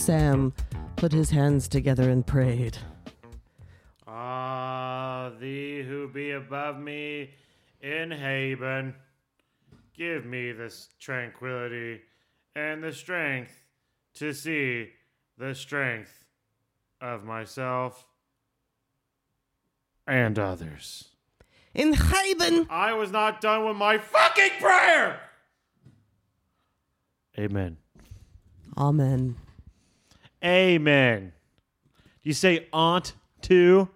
Sam put his hands together and prayed. Ah, thee who be above me in Haven, give me this tranquility and the strength to see the strength of myself and others. In Haven! I was not done with my fucking prayer! Amen. Amen. Amen. Do you say aunt too?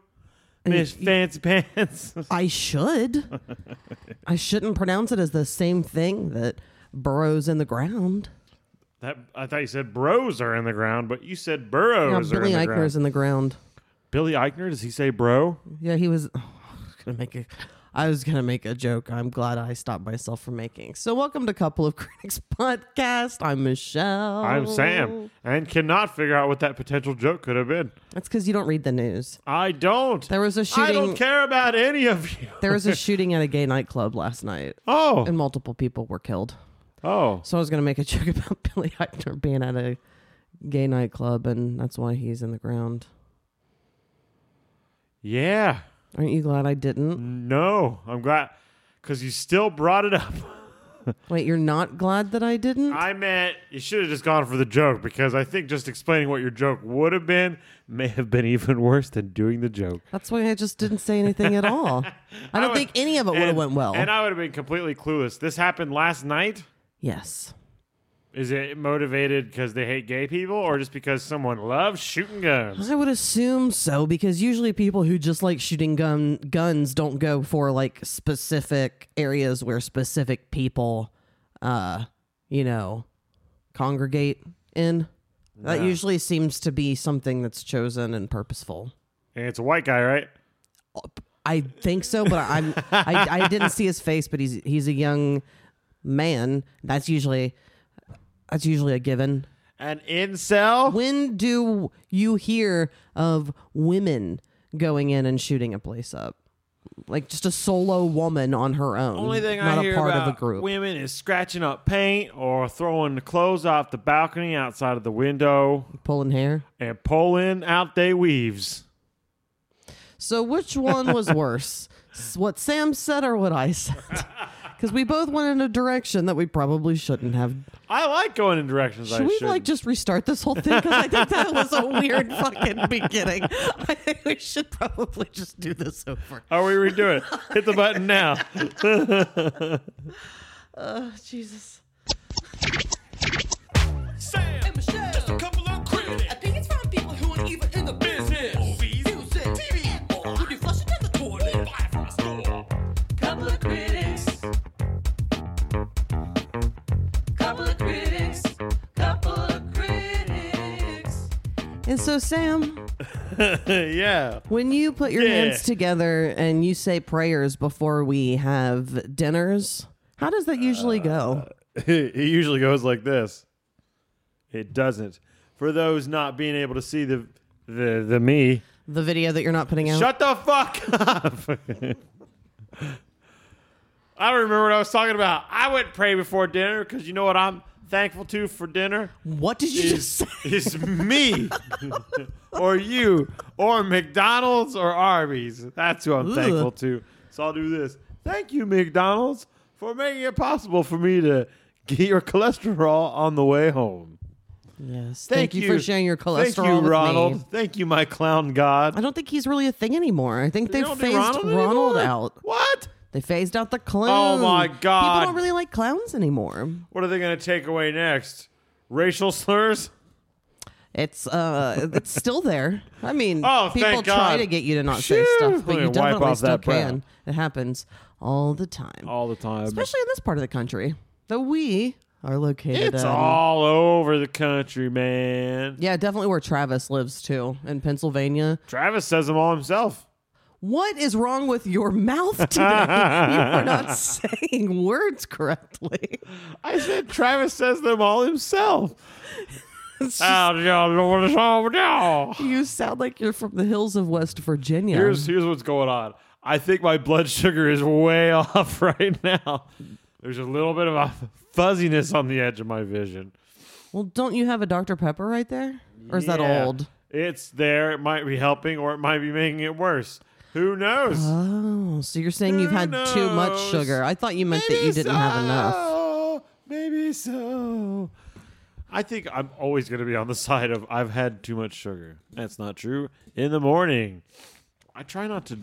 Miss Fancy Pants? I should. I shouldn't pronounce it as the same thing that burrows in the ground. That I thought you said bros are in the ground, but you said Yeah, burrows are Billy in the Eichner's ground. in the ground. Billy Eichner, does he say bro? Yeah, he was. Oh, was gonna make a. I was gonna make a joke. I'm glad I stopped myself from making. So, welcome to Couple of Critics podcast. I'm Michelle. I'm Sam, and cannot figure out what that potential joke could have been. That's because you don't read the news. I don't. There was a shooting. I don't care about any of you. There was a shooting at a gay nightclub last night, Oh, and multiple people were killed. oh, So I was gonna make a joke about Billy Eichner being at a gay nightclub, and that's why he's in the ground. yeah. Aren't you glad I didn't? No, I'm glad because you still brought it up. Wait, you're not glad that I didn't? I meant you should have just gone for the joke because I think just explaining what your joke would have been may have been even worse than doing the joke. That's why I just didn't say anything at all. I don't would- think any of it would have And- went well. And I would have been completely clueless. This happened last night. yes. Is it motivated because they hate gay people or just because someone loves shooting guns? I would assume so because usually people who just like shooting gun guns don't go for like specific areas where specific people uh you know congregate in. That usually seems to be something that's chosen and purposeful. And it's a white guy, right? I think so, but I'm I, I didn't see his face, but he's he's a young man. That's usually that's usually a given. An incel? When do you hear of women going in and shooting a place up? Like just a solo woman on her own. Only thing not I a hear part about of a group. women is scratching up paint or throwing the clothes off the balcony outside of the window Pulling hair. and pulling out they weaves. So which one was worse? What Sam said or what I said? Because we both went in a direction that we probably shouldn't have. I like going in directions I Should we should. like just restart this whole thing? Because I think that was a weird fucking beginning. I think we should probably just do this over. How we redo it? Hit the button now. Oh, Jesus. Sam, and so, Sam, yeah. when you put your Yeah. hands together and you say prayers before we have dinners, how does that usually go? Uh, it usually goes like this. It doesn't. For those not being able to see the the the me, The video that you're not putting out? shut the fuck up. I don't remember what I was talking about. I wouldn't pray before dinner because you know what I'm thankful to for dinner what did you just say? is me or you or McDonald's or Arby's. That's who I'm Ugh. thankful to. So I'll do this. Thank you, McDonald's, for making it possible for me to get your cholesterol on the way home. Yes. Thank, you, for sharing your cholesterol Thank you, with Ronald. me. Thank you, my clown god. I don't think he's really a thing anymore. I think They they've don't phased Ronald Ronald, out. What? They phased out the clown. Oh, my God. People don't really like clowns anymore. What are they going to take away next? Racial slurs? It's uh, it's still there. I mean, Oh, people thank try God. to get you to not say Phew. stuff, but Let you me wipe definitely off still that brow. can. It happens all the time, All the time. especially in this part of the country that we are located. it's in. all over the country, man. yeah, definitely where Travis lives too, in Pennsylvania. Travis says them all himself. What is wrong with your mouth today? you are not saying words correctly. I said Travis says them all himself. Oh, How do y'all know what it's all about? You sound like you're from the hills of West Virginia. Here's here's what's going on. I think my blood sugar is way off right now. There's a little bit of a fuzziness on the edge of my vision. Well, don't you have a Dr. Pepper right there? Or is that old? It's there. It might be helping, or it might be making it worse. Who knows? Oh, so you're saying you've Who had too much sugar. I thought you meant that you didn't have enough. so. Maybe so. I think I'm always going to be on the side of I've had too much sugar. That's not true. In the morning, I try not to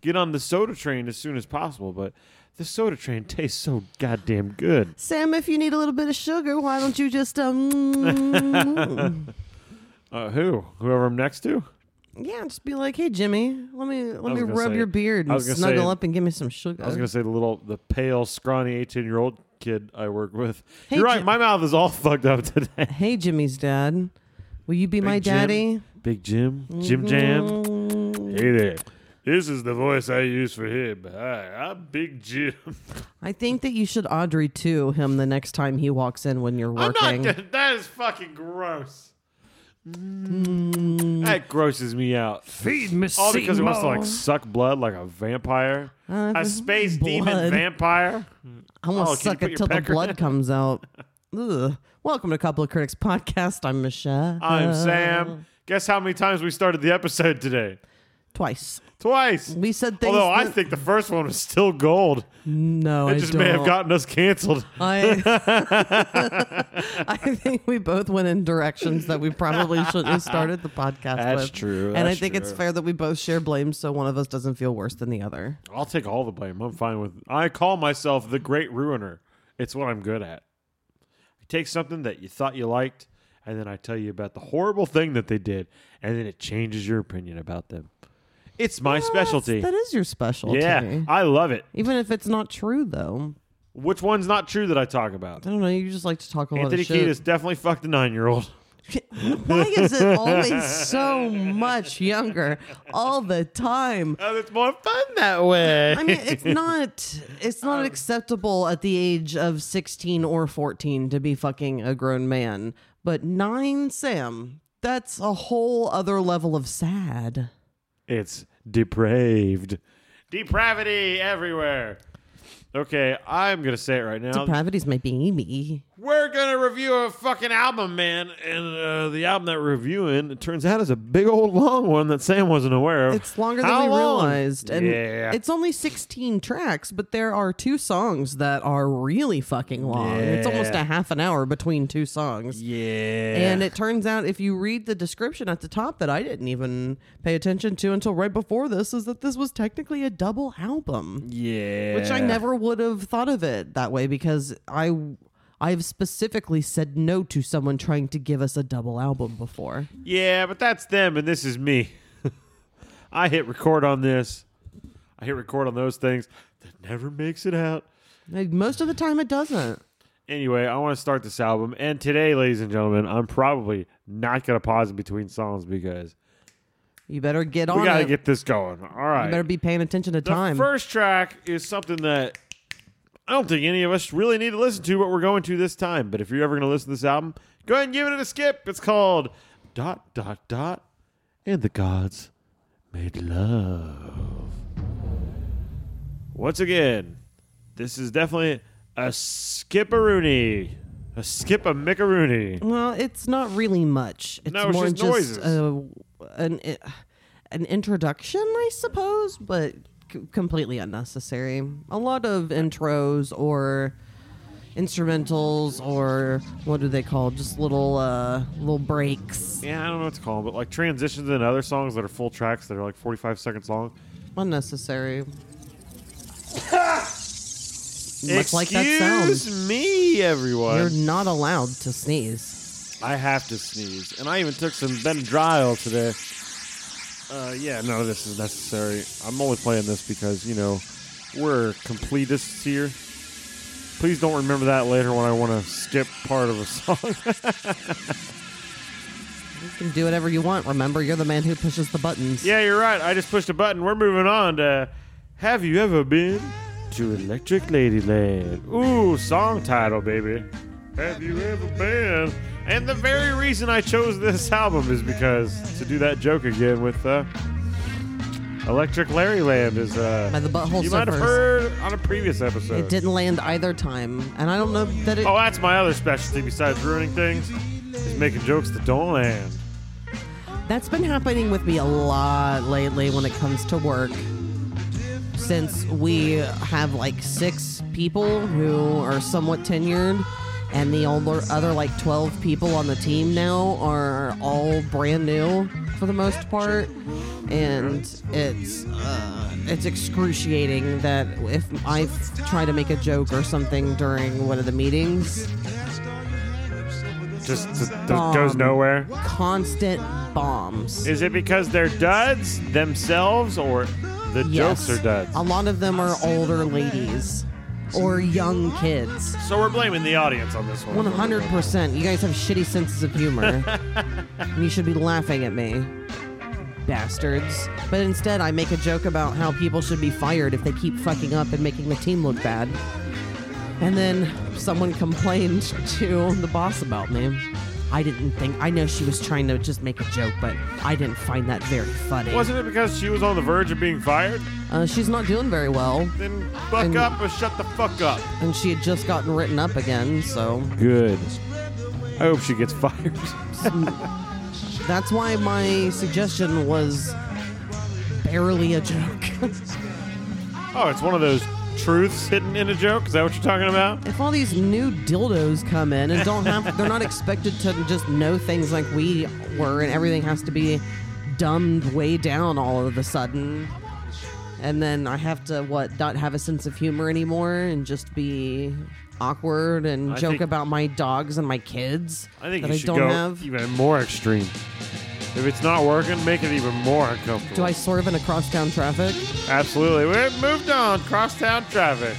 get on the soda train as soon as possible, but the soda train tastes so goddamn good. Sam, if you need a little bit of sugar, why don't you just um Uh, who? Whoever I'm next to? Yeah, just be like, "Hey Jimmy, let me let me rub say- your beard and snuggle say- up and give me some sugar." I was gonna say the little, the pale, scrawny, eighteen-year-old kid I work with. Hey, You're right. Jim- My mouth is all fucked up today. "Hey Jimmy's dad, will you be my Big Jim. daddy?" Big Jim, Jim Jam. Mm, Hey there. This is the voice I use for him. Hi, I'm Big Jim. I think that you should Audrey to him the next time he walks in when you're working. That is fucking gross. Mm. That grosses me out. Feed me All because he wants to like suck blood like a vampire, Uh, a space demon blood. vampire. I want Oh, to can you suck put it your till the pecker blood in? comes out. Ugh. Welcome to Couple of Critics podcast. I'm Michelle. I'm Sam. Guess how many times we started the episode today? Twice. Twice. We said things. Although I that- think the first one was still gold. no, It I just don't. may have gotten us canceled. I, I think we both went in directions that we probably shouldn't have started the podcast That's with. true, and I that's think it's true. fair that we both share blame so one of us doesn't feel worse than the other. I'll take all the blame. I'm fine with. I call myself the great ruiner. It's what I'm good at. I take something that you thought you liked, and then I tell you about the horrible thing that they did, and then it changes your opinion about them. It's my specialty. That is your specialty. Yeah, I love it. Even if it's not true, though. Which one's not true that I talk about? I don't know. You just like to talk a lot Anthony of shit. Kiedis definitely fucked a nine-year-old. Why is it always so much younger all the time? Oh, it's more fun that way. I mean, it's not it's not acceptable at the age of 16 or 14 to be fucking a grown man. But 9 Sam, that's a whole other level of sad. It's depraved. Depravity everywhere. Okay, I'm gonna say it right now. Depravity's my baby. We're gonna review a fucking album, man, and uh, the album that we're reviewing, it turns out, is a big old long one that Sam wasn't aware of. It's longer How than we long? realized. And yeah, it's only 16 tracks, but there are two songs that are really fucking long. Yeah. It's almost a half an hour between two songs. yeah, And it turns out, if you read the description at the top that I didn't even pay attention to until right before this, is that this was technically a double album, yeah, which I never would have thought of it that way because I. I've specifically said no to someone trying to give us a double album before. Yeah, but that's them, and this is me. I hit record on this. I hit record on those things. That never makes it out. Like, Most of the time, it doesn't. Anyway, I want to start this album, and today, ladies and gentlemen, I'm probably not gonna pause in between songs because You better get on we gotta it. get this going. All right. you better be paying attention to The time. first track is something that I don't think any of us really need to listen to, but we're going to this time. But if you're ever going to listen to this album, go ahead and give it a skip. It's called Dot Dot Dot and the Gods Made Love. Once again, this is definitely a skipperoonie. A skip a mickaroony. Well, it's not really much. It's No, it's more just just, noises. uh, an an introduction, I suppose, but c- completely unnecessary. A lot of intros or instrumentals or what do they call just little uh little breaks Yeah, I don't know what to call them, but like transitions in other songs that are full tracks that are like 45 seconds long. unnecessary much like that sound Excuse me, everyone. you're not allowed to sneeze I have to sneeze, and I even took some Benadryl today. Uh, yeah, none of this is necessary. I'm only playing this because you know we're completists here. Please don't remember that later when I want to skip part of a song. you can do whatever you want remember you're the man who pushes the buttons yeah, you're right. I just pushed a button. We're moving on to Have You Ever Been to Electric Ladyland? Ooh, song title, baby. Have you ever been? And the very reason I chose this album is because to do that joke again with uh Electric Larry Land is uh. By the Butthole you might have Surfers. heard on a previous episode. It didn't land either time, and I don't know that it. Oh, that's my other specialty besides ruining things, is making jokes that don't land. That's been happening with me a lot lately when it comes to work. Since we have like six people who are somewhat tenured, and the older, other like 12 people on the team now are all brand new for the most part. And it's uh, it's excruciating that if I try to make a joke or something during one of the meetings, Just, Bomb. goes nowhere. constant bombs. Is it because they're duds themselves, or the Yes. jokes are duds? A lot of them are older ladies or young kids. So we're blaming the audience on this one. 100%. You guys have shitty senses of humor. and you should be laughing at me. Bastards. But instead, I make a joke about how people should be fired if they keep fucking up and making the team look bad. And then someone complained to the boss about me. I didn't think. I know she was trying to just make a joke, but I didn't find that very funny. Wasn't it because she was on the verge of being fired? Uh, she's not doing very well, Then buck And- up or shut the fuck up. and she had just gotten written up again, so Good. I hope she gets fired. That's why my suggestion was barely a joke. oh, it's one of those truths hidden in a joke. Is that what you're talking about? if all these new dildos come in and don't have, they're not expected to just know things like we were, and everything has to be dumbed way down all of a sudden. And then I have to, what, not have a sense of humor anymore and just be awkward and I joke think- about my dogs and my kids I think that you I should don't go have. even more extreme. If it's not working, make it even more uncomfortable. Do I swerve in across town traffic? Absolutely. We've moved on. Crosstown traffic.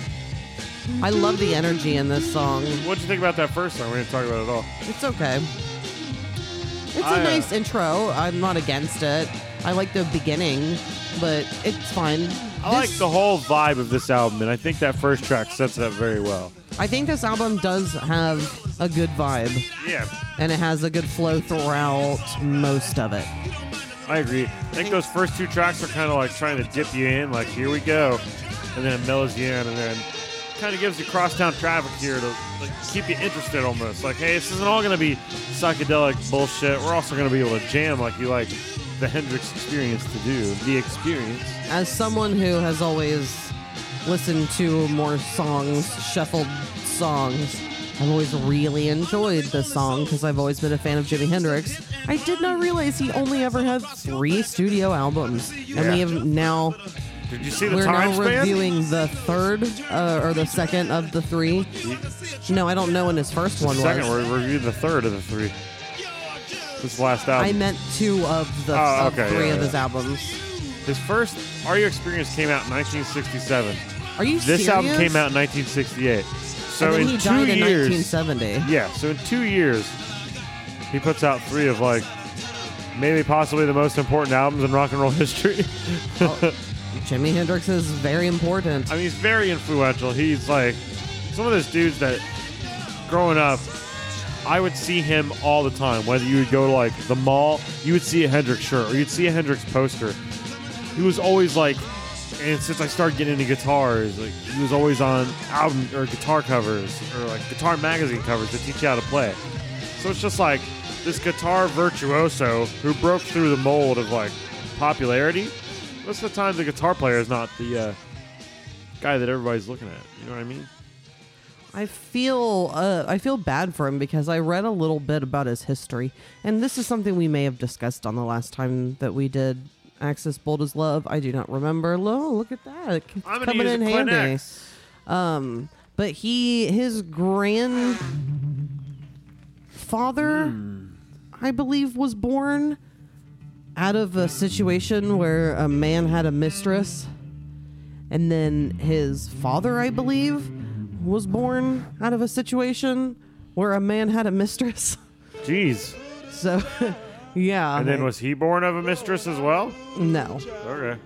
I love the energy in this song. What'd you think about that first song? We didn't talk about it at all. It's okay. It's I, a uh, nice intro. I'm not against it. I like the beginning, but it's fine. I like the whole vibe of this album, and I think that first track sets it up very well. I think this album does have a good vibe, Yeah, and it has a good flow throughout most of it. I agree. I think those first two tracks are kind of like trying to dip you in, like here we go, and then it mellows you in, and then kind of gives you crosstown traffic here to like, keep you interested almost. Like, hey, this isn't all going to be psychedelic bullshit. We're also going to be able to jam like you like the Hendrix experience to do. The experience. As someone who has always listened to more songs, shuffled songs, I've always really enjoyed this song because I've always been a fan of Jimi Hendrix. I did not realize he only ever had three studio albums, and Yeah. we have now Did you see the We're time now span? reviewing the third uh, or the second of the three. No, I don't know when his first one Second, was. Second, we're reviewing the third of the three. This last album. I meant two of the Oh, okay, three yeah, of yeah. his albums. His first Are You Experience came out in 1967. Are you This serious? album came out in 1968. So in he two died in years, 1970. yeah. So in two years, he puts out three of like maybe possibly the most important albums in rock and roll history. Jimi Hendrix is very important. I mean, he's very influential. He's like some of those dudes that growing up, I would see him all the time. Whether you would go to like the mall, you would see a Hendrix shirt or you'd see a Hendrix poster. He was always like, and since I started getting into guitars, like he was always on album or guitar covers or like guitar magazine covers to teach you how to play. So it's just like this guitar virtuoso who broke through the mold of like popularity. Most of the time, the guitar player is not the uh, guy that everybody's looking at. You know what I mean? I feel uh, I feel bad for him because I read a little bit about his history, and this is something we may have discussed on the last time that we did Axis Bold as Love. I do not remember. Oh, look at that! I'm coming in handy. Um, but he his grand father, Hmm. I believe, was born out of a situation where a man had a mistress, and then his father, I believe, was born out of a situation where a man had a mistress. Jeez. So, yeah. And then was he born of a mistress as well? no. Okay.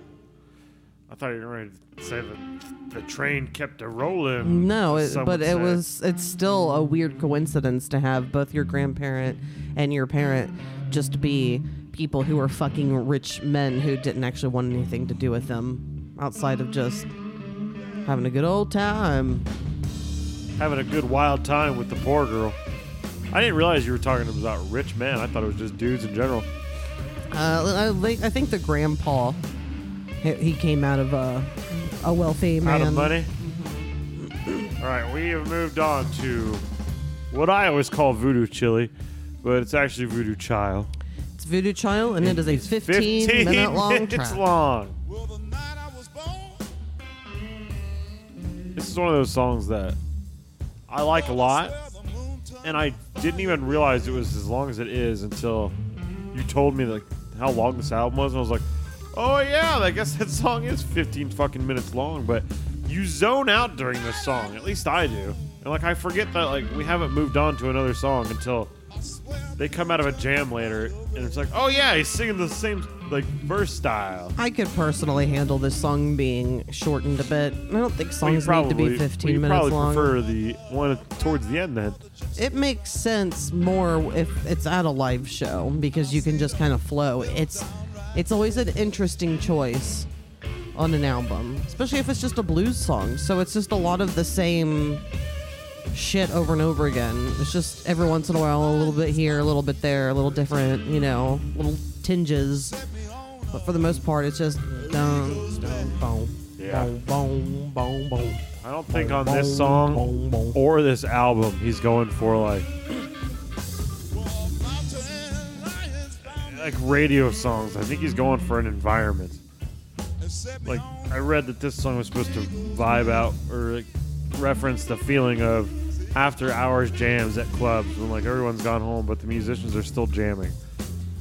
I thought you were ready to say that the train kept a rolling. No, it, but it was it's still a weird coincidence to have both your grandparent and your parent just be people who were fucking rich men who didn't actually want anything to do with them outside of just having a good old time. Having a good wild time with the poor girl. I didn't realize you were talking about rich men. I thought it was just dudes in general. Uh, I, think- I think the grandpa, he, he came out of a, a wealthy man. Out of money. All right, we have moved on to what I always call voodoo chili, but it's actually voodoo child. It's Voodoo Child, and it is a 15, 15 minute long minutes track. long. This is one of those songs that I like a lot, and I didn't even realize it was as long as it is until you told me like how long this album was, and I was like, "Oh yeah, I guess that song is 15 fucking minutes long." But you zone out during this song, at least I do, and like I forget that like we haven't moved on to another song until they come out of a jam later, and it's like, "Oh yeah, he's singing the same like verse style." I could personally handle this song being shortened a bit. I don't think songs need to be 15 well, you minutes probably long. prefer the one towards the end then. It makes sense more if it's at a live show because you can just kind of flow. It's it's always an interesting choice on an album, especially if it's just a blues song. So it's just a lot of the same shit over and over again. It's just every once in a while a little bit here, a little bit there, a little different, you know, little tinges. But for the most part, it's just dun, dun, boom, Yeah. boom, boom, boom, boom. I don't think on this song or this album he's going for like like radio songs. I think he's going for an environment. Like I read that this song was supposed to vibe out or like reference the feeling of after hours jams at clubs when like everyone's gone home but the musicians are still jamming.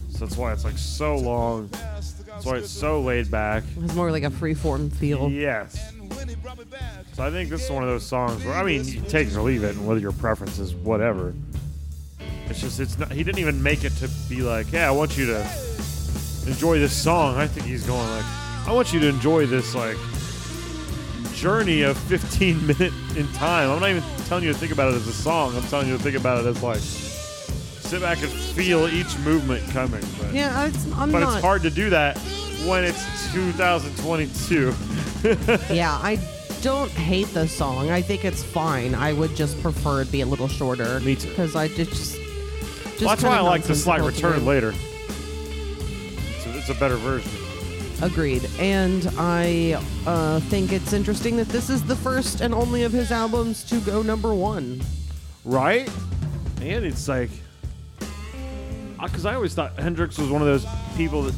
So that's why it's like so long. That's why it's so laid back. It's more like a freeform feel. Yes. So I think this is one of those songs where I mean, you take it or leave it, and whether your preference is whatever. It's just it's not. He didn't even make it to be like, yeah, I want you to enjoy this song. I think he's going like, I want you to enjoy this like journey of 15 minute in time. I'm not even telling you to think about it as a song. I'm telling you to think about it as like sit back and feel each movement coming. But, Yeah, I, I'm but not. it's hard to do that when it's 2022. Yeah, I don't hate the song. I think it's fine. I would just prefer it be a little shorter. Me too. Because I just. just Well, that's why I like the slight return later. So it's a better version. Agreed. And I uh, think it's interesting that this is the first and only of his albums to go number one. Right? And it's like, because I always thought Hendrix was one of those people that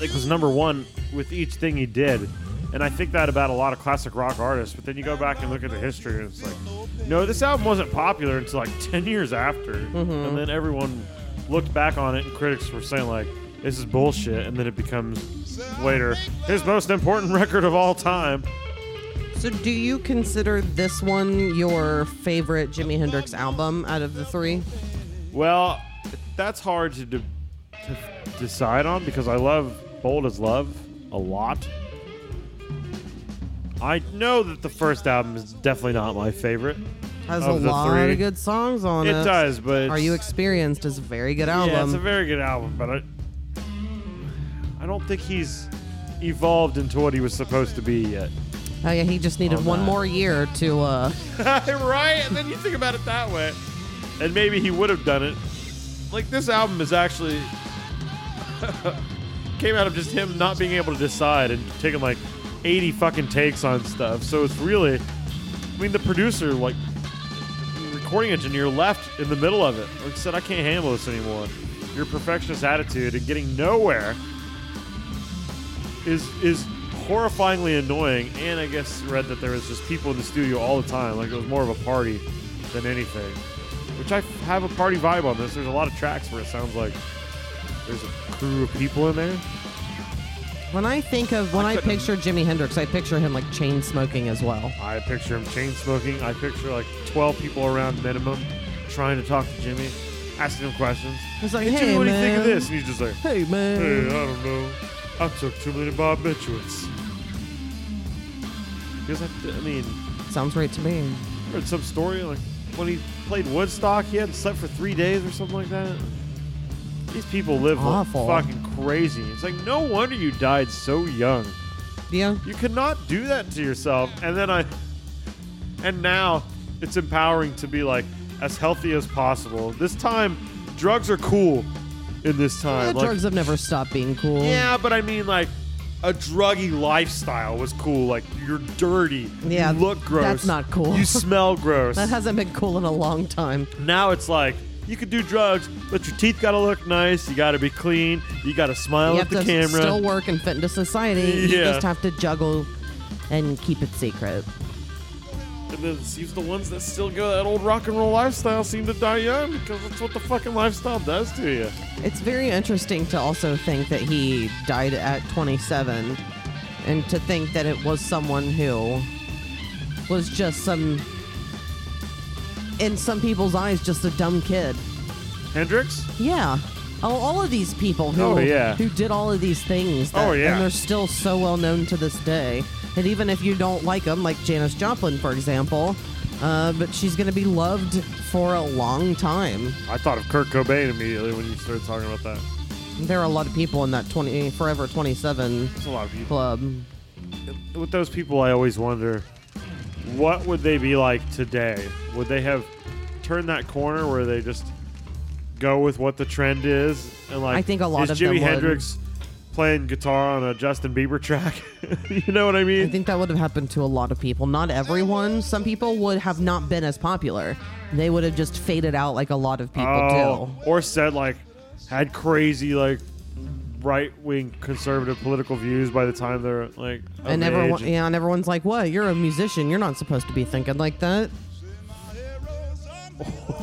like was number one with each thing he did. And I think that about a lot of classic rock artists. But then you go back and look at the history, and it's like, no, this album wasn't popular until like 10 years after. And then everyone looked back on it, and critics were saying, like, this is bullshit. And then it becomes later his most important record of all time. So, do you consider this one your favorite Jimi Hendrix album out of the three? Well, that's hard to, de- to decide on because I love Bold as Love a lot. I know that the first album is definitely not my favorite. Has Of a the lot three. of good songs on it. It does, but Are You Experienced is a very good album. Yeah, it's a very good album, but I, I don't think he's evolved into what he was supposed to be yet. oh, yeah, he just needed on one that. more year to. uh right? And then you think about it that way. And maybe he would have done it. Like this album is actually came out of just him not being able to decide and taking like 80 fucking takes on stuff. So it's really I mean the producer like recording engineer left in the middle of it. Like said I can't handle this anymore. Your perfectionist attitude and getting nowhere is is horrifyingly annoying. And I guess read that there was just people in the studio all the time, like it was more of a party than anything. Which I f- have a party vibe on this. There's a lot of tracks where it sounds like there's a crew of people in there. When I think of when I I, picture Jimi Hendrix, I picture him like chain smoking as well. I picture him chain smoking. I picture like 12 people around minimum trying to talk to Jimi, asking him questions. It's like, Hey, hey Jimi, what do you think of this? And he's just like, Hey man, Hey, I don't know. I took too many barbiturates. Because I, I mean, sounds right to me. I heard some story like when he played Woodstock, he hadn't slept for three days or something like that. These people live like Awful. fucking crazy. It's like no wonder you died so young. Yeah. You cannot do that to yourself. And then I, and now it's empowering to be like as healthy as possible. This time, drugs are cool. In this time, like, drugs have never stopped being cool. yeah, but I mean like. A druggy lifestyle was cool. Like you're dirty. Yeah, you look gross. that's not cool. You smell gross. That hasn't been cool in a long time. Now it's like you could do drugs, but your teeth gotta look nice. You gotta be clean. You gotta smile you at have the to camera. still work and fit into society. You just have to juggle and keep it secret. And then it seems the ones that still go that old rock and roll lifestyle seem to die young because that's what the fucking lifestyle does to you. It's very interesting to also think that he died at 27 and to think that it was someone who was just some, in some people's eyes, just a dumb kid. Hendrix? Yeah. All, all of these people who Oh, yeah. who did all of these things. Oh, that, Oh, yeah. And they're still so well known to this day. And even if you don't like them, like Janis Joplin, for example, uh, but she's going to be loved for a long time. I thought of Kurt Cobain immediately when you started talking about that. There are a lot of people in that 20 Forever 27 There's a lot of people. club. With those people, I always wonder what would they be like today? Would they have turned that corner where they just go with what the trend is? And like, I think a lot is of Jimi them would. Hendrix playing guitar on a Justin Bieber track? you know what I mean? I think that would have happened to a lot of people. Not everyone. Some people would have not been as popular. They would have just faded out like a lot of people Oh, do. or said like had crazy like right wing conservative political views by the time they're like And everyone, yeah, and everyone's like, "What? You're a musician. You're not supposed to be thinking like that."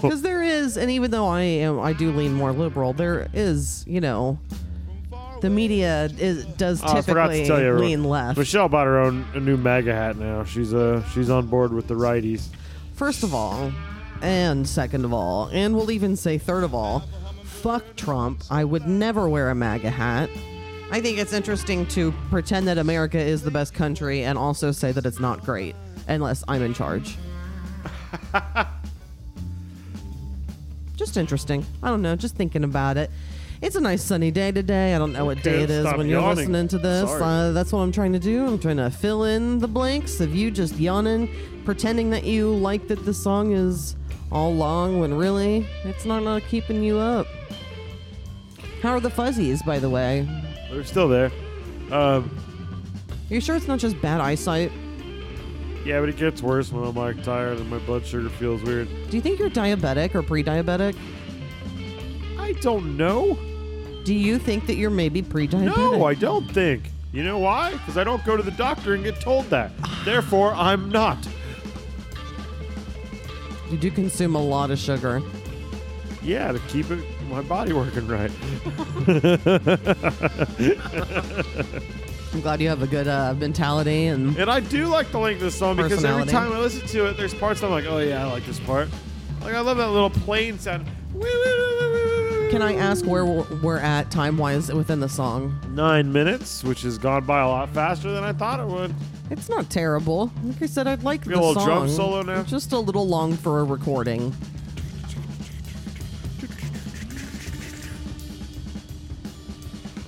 Because there is, and even though I am, I do lean more liberal. There is, you know, the media is does Oh, I forgot typically to tell you, everyone. lean left. Michelle bought her own a new MAGA hat now. She's uh she's on board with the righties. First of all, and second of all, and we'll even say third of all, fuck Trump. I would never wear a MAGA hat. I think it's interesting to pretend that America is the best country and also say that it's not great unless I'm in charge. just interesting. I don't know, just thinking about it. It's a nice sunny day today. I don't know what day it is stop when you're yawning. listening to this. Sorry. Uh, that's what I'm trying to do. I'm trying to fill in the blanks of you just yawning, pretending that you like that the song is all long when really it's not uh, keeping you up. How are the fuzzies, by the way? They're still there. Um, Are you sure it's not just bad eyesight? yeah, but it gets worse when I'm like tired and my blood sugar feels weird. Do you think you're diabetic or pre-diabetic? I don't know. Do you think that you're maybe pre-diabetic? No, I don't think. You know why? Because I don't go to the doctor and get told that. Therefore, I'm not. You do consume a lot of sugar. Yeah, to keep it my body working right. I'm glad you have a good uh, mentality and And I do like the length of the song because every Personality. time I listen to it, there's parts I'm like, oh yeah, I like this part. Like I love that little plane sound. Can I ask where we're at time wise within the song? Nine minutes, which has gone by a lot faster than I thought it would. It's not terrible. Like I said, I'd like Got a the little song. drum solo now? Just a little long for a recording.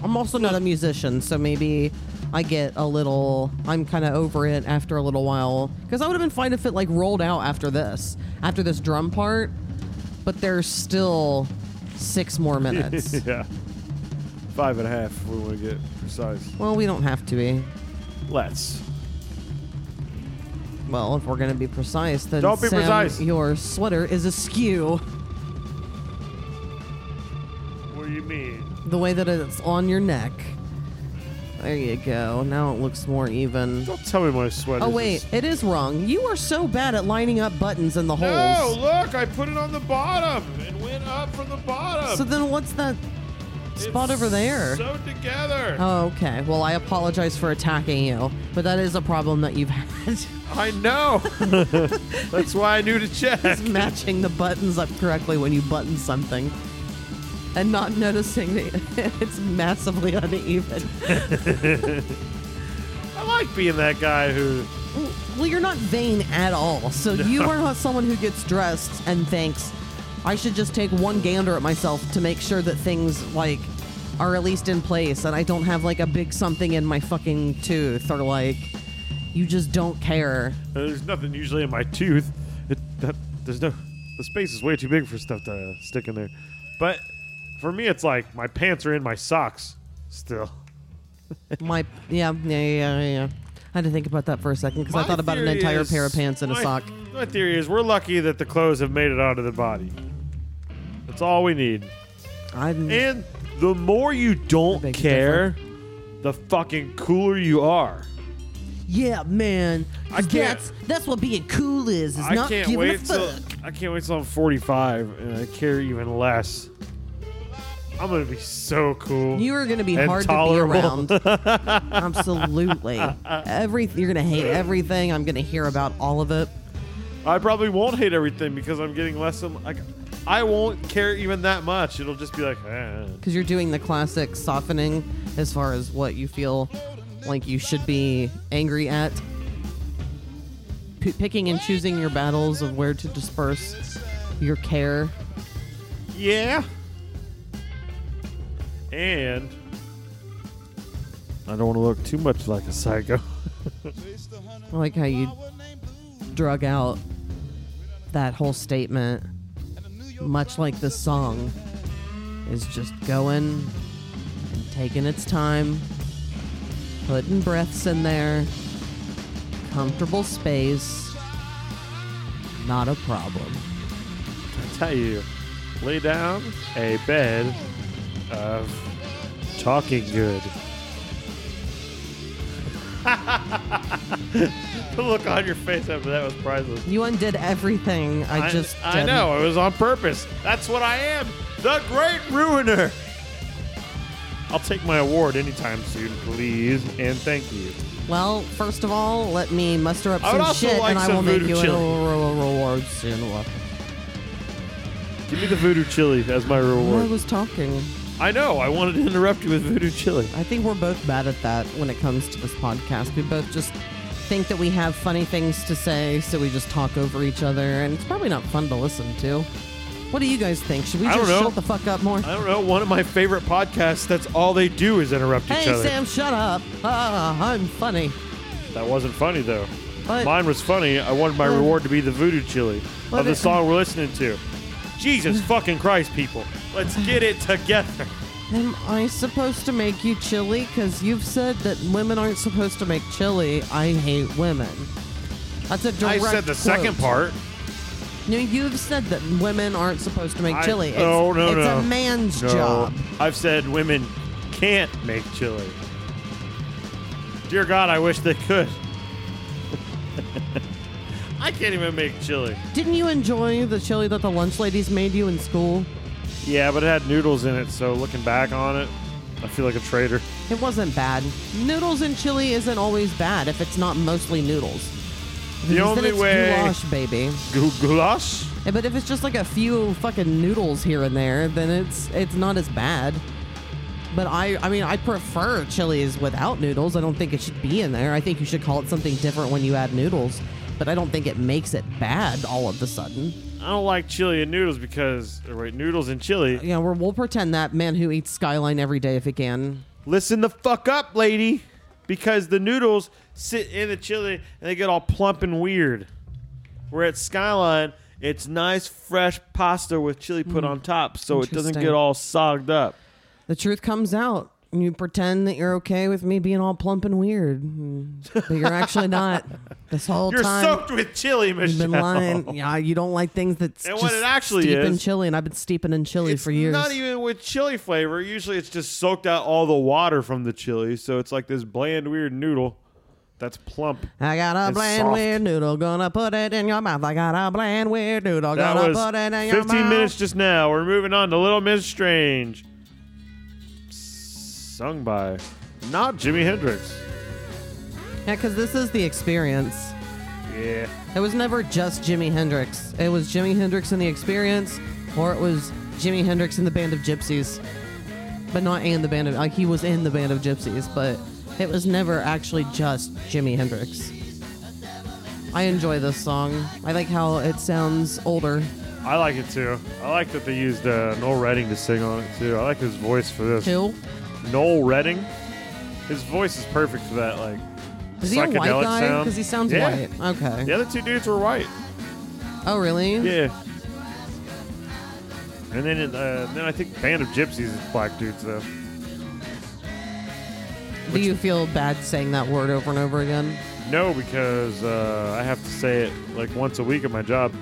I'm also not a musician, so maybe I get a little. I'm kind of over it after a little while because I would have been fine if it like rolled out after this, after this drum part. But there's still six more minutes. yeah. Five and a half if we want to get precise. well, we don't have to be. Let's. Well, if we're gonna be precise, then Don't be Sam, precise. your sweater is askew. What do you mean? The way that it's on your neck. There you go. Now it looks more even. Don't tell me my sweater. Oh wait, it is wrong. You are so bad at lining up buttons in the holes. No, look, I put it on the bottom and went up from the bottom. So then what's that spot It's over there? Sewed together. Oh, okay. Well, I apologize for attacking you, but that is a problem that you've had. I know. That's why I knew to check. is matching the buttons up correctly when you button something. And not noticing that it's massively uneven. I like being that guy who. Well, you're not vain at all. So you are not someone who gets dressed and thinks, I should just take one gander at myself to make sure that things like are at least in place and I don't have like a big something in my fucking tooth or like you just don't care. Uh, there's nothing usually in my tooth. It, that, there's no. The space is way too big for stuff to stick in there. But for me, it's like my pants are in my socks still. My yeah, yeah, yeah, yeah. I had to think about that for a second because I My thought about an theory entire is- pair of pants and a my- sock. My theory is we're lucky that the clothes have made it onto the body. That's all we need. I'm And the more you don't Beg to care, the fucking cooler you are. yeah, man. I can't- That's that's what being cool is. Is I not can't giving a wait till. I can't wait till I'm 45 and I care even less. I'm gonna be so cool. You are to be And hard tolerable. to be around. Absolutely. Every you're to hate everything. I'm to hear about all of it. I probably won't hate everything because I'm getting less and like I won't care even that much. It'll just be like, eh. because you're doing the classic softening as far as what you feel like you should be angry at. P- picking and choosing your battles of where to disperse your care. yeah. And I don't want to look too much like a psycho. I like how you drug out that whole statement, much like the song is just going and taking its time, putting breaths in there, comfortable space, not a problem. I tell you, lay down a bed of talking good. the look on your face after that was priceless. You undid everything I, just I did. know it was on purpose. That's what I am, the great ruiner. I'll take my award anytime soon, please, and thank you. Well, first of all, let me muster up some shit like and I will make you chili. a re- reward soon. Give me the voodoo chili as my reward. Oh, I reward. was talking. I know. I wanted to interrupt you with voodoo chili. I think we're both bad at that when it comes to this podcast. We both just think that we have funny things to say, so we just talk over each other, and it's probably not fun to listen to. What do you guys think? Should we I just know. shut the fuck up more? I don't know. One of my favorite podcasts. That's all they do is interrupt each Hey, other. Sam, shut up. Ah, I'm funny. That wasn't funny though. But Mine was funny. I wanted my reward to be the voodoo chili But of the it- song we're listening to. Jesus fucking Christ, people. Let's get it together. am I supposed to make you chili? Because you've said that women aren't supposed to make chili. I hate women. That's a I direct I said the second part. No, you've said that women aren't supposed to make I- chili. It's, oh, no, it's no. a man's No, job. I've said women can't make chili. Dear God, I wish they could. I can't even make chili. Didn't you enjoy the chili that the lunch ladies made you in school? Yeah, but it had noodles in it, so looking back on it, I feel like a traitor. It wasn't bad. Noodles and chili isn't always bad if it's not mostly noodles. The Because only then it's way- goulash, baby. Gu- Goulash? Yeah, but if it's just like a few fucking noodles here and there, then it's it's not as bad. But I I mean I prefer chilies without noodles. I don't think it should be in there. I think you should call it something different when you add noodles. But I don't think it makes it bad all of a sudden. I don't like chili and noodles because, or wait, noodles and chili. Yeah, we're, we'll pretend that man who eats Skyline every day if he can. Listen the fuck up, lady. Because the noodles sit in the chili and they get all plump and weird. Where at Skyline, it's nice, fresh pasta with chili put hmm. on top so it doesn't Interesting. get all sogged up. The truth comes out. You pretend that you're okay with me being all plump and weird, but you're actually not. This whole You're time soaked with chili, you've been lying. Yeah, you don't like things that's And what it actually steep in chili, and I've been steeping in chili for years. not even with chili flavor. Usually it's just soaked out all the water from the chili. So it's like this bland, weird noodle that's plump. I got a bland soft. weird noodle, gonna put it in your mouth. I got a bland weird noodle, That gonna was put it in your mouth. 15 minutes just now. We're moving on to Little Miss Strange. Sung by not Jimi Hendrix. Yeah, because this is the experience. Yeah. It was never just Jimi Hendrix. It was Jimi Hendrix and the Experience, or it was Jimi Hendrix and the Band of Gypsies. But not in the band of like he was in the Band of Gypsies, but it was never actually just Jimi Hendrix. I enjoy this song. I like how it sounds older. I like it too. I like that they used uh, Noel Redding to sing on it too. I like his voice for this. Who? Noel Redding. His voice is perfect for that. Like Is he a white psychedelic guy? sound. Because he sounds Yeah. white. Okay. The other two dudes were white. Oh, really? Yeah. And then, it, uh, then I think Band of Gypsys is black dudes though. Do you feel bad saying that word over and over again? No, because uh, I have to say it like once a week at my job.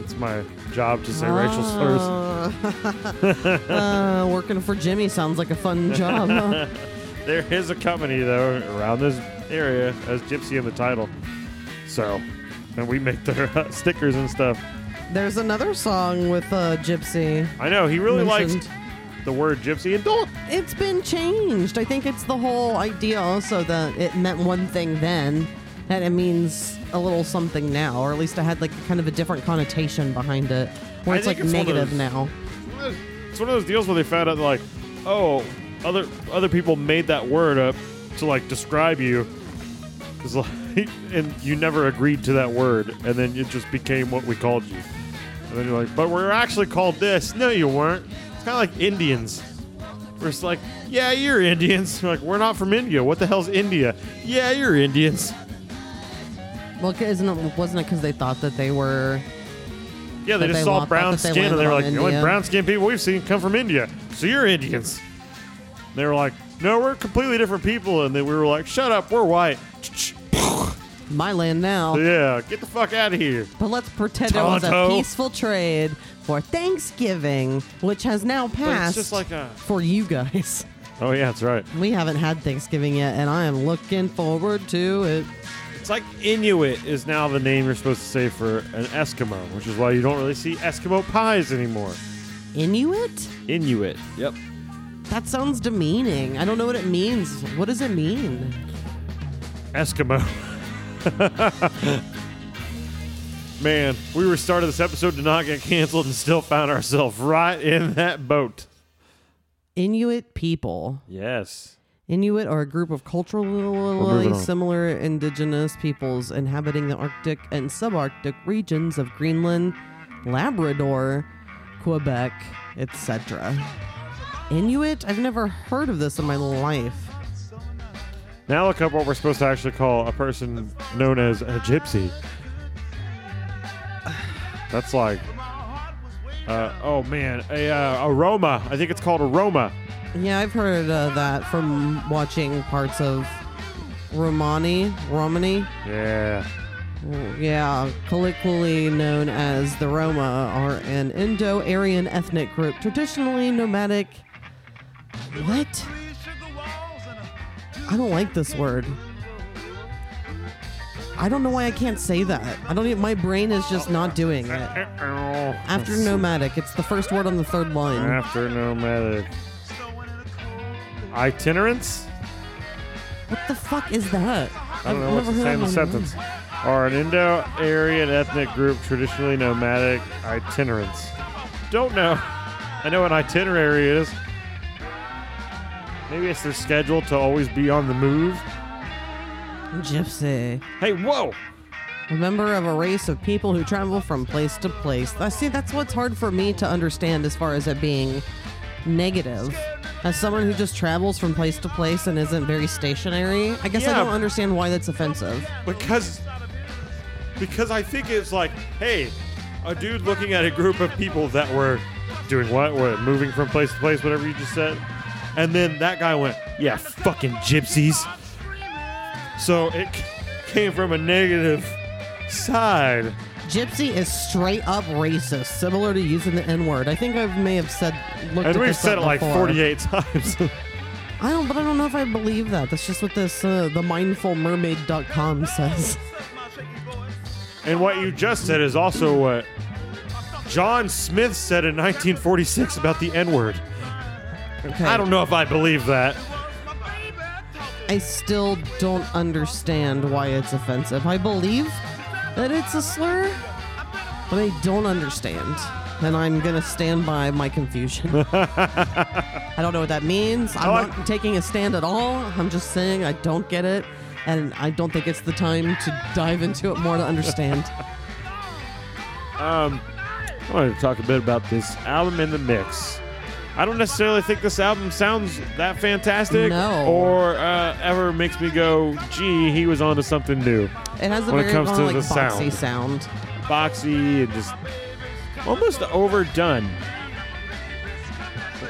It's my job to say racial slurs. slurs. uh, working for Jimmy sounds like a fun job. Huh? There is a company though around this area as Gypsy in the title. So, and we make their uh, stickers and stuff. There's another song with uh, Gypsy. I know he really likes the word gypsy and don't. It's been changed. I think it's the whole idea also that it meant one thing then, and it means a little something now, or at least it had like kind of a different connotation behind it, where I it's like it's negative those- now. It's one of those deals where they found out like, oh, other other people made that word up to like describe you, because like, and you never agreed to that word, and then it just became what we called you. And then you're like, but we're actually called this. No, you weren't. It's kind of like Indians. We're just like, yeah, you're Indians. We're like, we're not from India. What the hell's India? Yeah, you're Indians. Well, isn't it, wasn't it because they thought that they were? Yeah, they just they saw brown that they skin and they were like, the only brown skinned people we've seen come from India. So you're Indians. They were like, no, we're completely different people. And then we were like, shut up, we're white. My land now. Yeah, get the fuck out of here. But let's pretend it was a peaceful trade for Thanksgiving, which has now passed just like a. for you guys. Oh, yeah, that's right. We haven't had Thanksgiving yet, and I am looking forward to it. It's like Inuit is now the name you're supposed to say for an Eskimo, which is why you don't really see Eskimo pies anymore. Inuit? Inuit. Yep. That sounds demeaning. I don't know what it means. What does it mean? Eskimo. Man, we were started this episode to not get canceled and still found ourselves right in that boat. Inuit people. Yes. Inuit are a group of culturally similar indigenous peoples inhabiting the Arctic and subarctic regions of Greenland, Labrador, Quebec, etc. Inuit? I've never heard of this in my life. Now look up what we're supposed to actually call a person known as a gypsy. That's like, uh, oh man, a uh, aroma. I think it's called aroma. Yeah, I've heard uh, that from watching parts of Romani. Romani? Yeah. Yeah, colloquially known as the Roma, are an Indo-Aryan ethnic group, traditionally nomadic. What? I don't like this word. I don't know why I can't say that. I don't even, my brain is just not doing it. After After nomadic, it's the first word on the third line. After nomadic. Itinerants? What the fuck is that? I don't know what's the same sentence. Are an Indo-Aryan ethnic group traditionally nomadic itinerants? Don't know. I know an itinerary is. Maybe it's their schedule to always be on the move. Gypsy. Hey, whoa! A member of a race of people who travel from place to place. I see that's what's hard for me to understand as far as it being negative. As someone who just travels from place to place and isn't very stationary, I guess I Yeah. don't understand why that's offensive. Because, because I think it's like, hey, a dude looking at a group of people that were doing what? were Moving from place to place, whatever you just said. And then that guy went, yeah, fucking gypsies. So it c- came from a negative side. Gypsy is straight up racist, similar to using the N word. I think I may have said looked And we've said it like before. 48 times. I don't, but I don't know if I believe that. That's just what this uh, the mindfulmermaid.com says. and what you just said is also what John Smith said in 1946 about the N word. Okay. I don't know if I believe that. I still don't understand why it's offensive. I believe that it's a slur, but I don't understand. And I'm going to stand by my confusion. I don't know what that means. I'm I like- not taking a stand at all. I'm just saying I don't get it. and I don't think it's the time to dive into it more to understand. Um, I wanted to talk a bit about this album in the mix. I don't necessarily think this album sounds that fantastic, No. or uh, ever makes me go, "Gee, he was onto something new." It has a When it very comes kind to like the boxy sound. sound. Boxy and just almost overdone.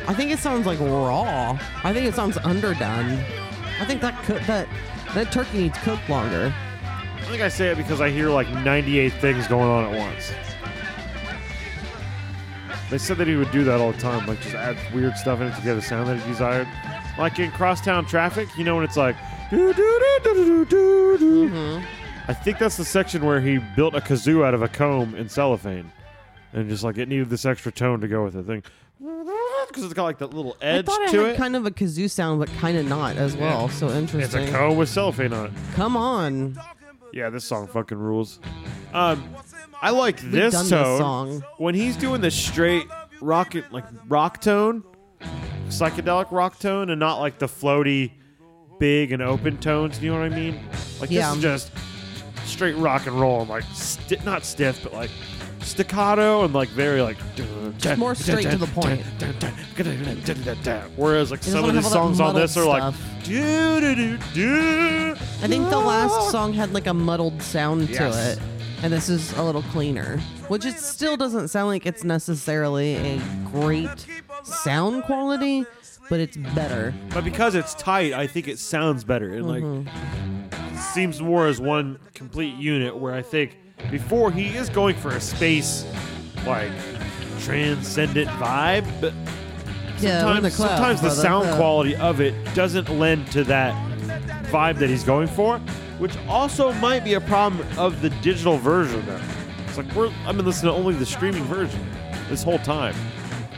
I think it sounds like raw. I think it sounds underdone. I think that cook that that turkey needs cooked longer. I think I say it because I hear like 98 things going on at once. They said that he would do that all the time, like just add weird stuff in it to get a sound that he desired. Like in Crosstown Traffic, you know when it's like. Mm-hmm. I think that's the section where he built a kazoo out of a comb in cellophane, and just like it needed this extra tone to go with it. Thing because it's got like that little edge I edge thought it to had it. kind of a kazoo sound, but kind of not as well. So interesting. it's a comb with cellophane on it. Come on, Yeah, this song fucking rules. Um, I like this done this tone song. when he's doing the straight rocket like rock tone, psychedelic rock tone, and not like the floaty, big and open tones. You know what I mean? Like Yeah. this is just straight rock and roll, like sti- not stiff, but like staccato and like very like Just more straight to the point. Whereas like some of doesn't the have all that songs on muddled this are like stuff. do do do do. I think the last song had like a muddled sound Yes. to it, and this is a little cleaner. Which it still doesn't sound like it's necessarily a great sound quality, but it's better. But because it's tight, I think it sounds better. And like seems more as one complete unit where I think before he is going for a space like transcendent vibe, but Yeah, we're the sometimes, sometimes the sound Uh, quality of it doesn't lend to that vibe that he's going for, which also might be a problem of the digital version though. It's like we're I've been listening to only the streaming version this whole time.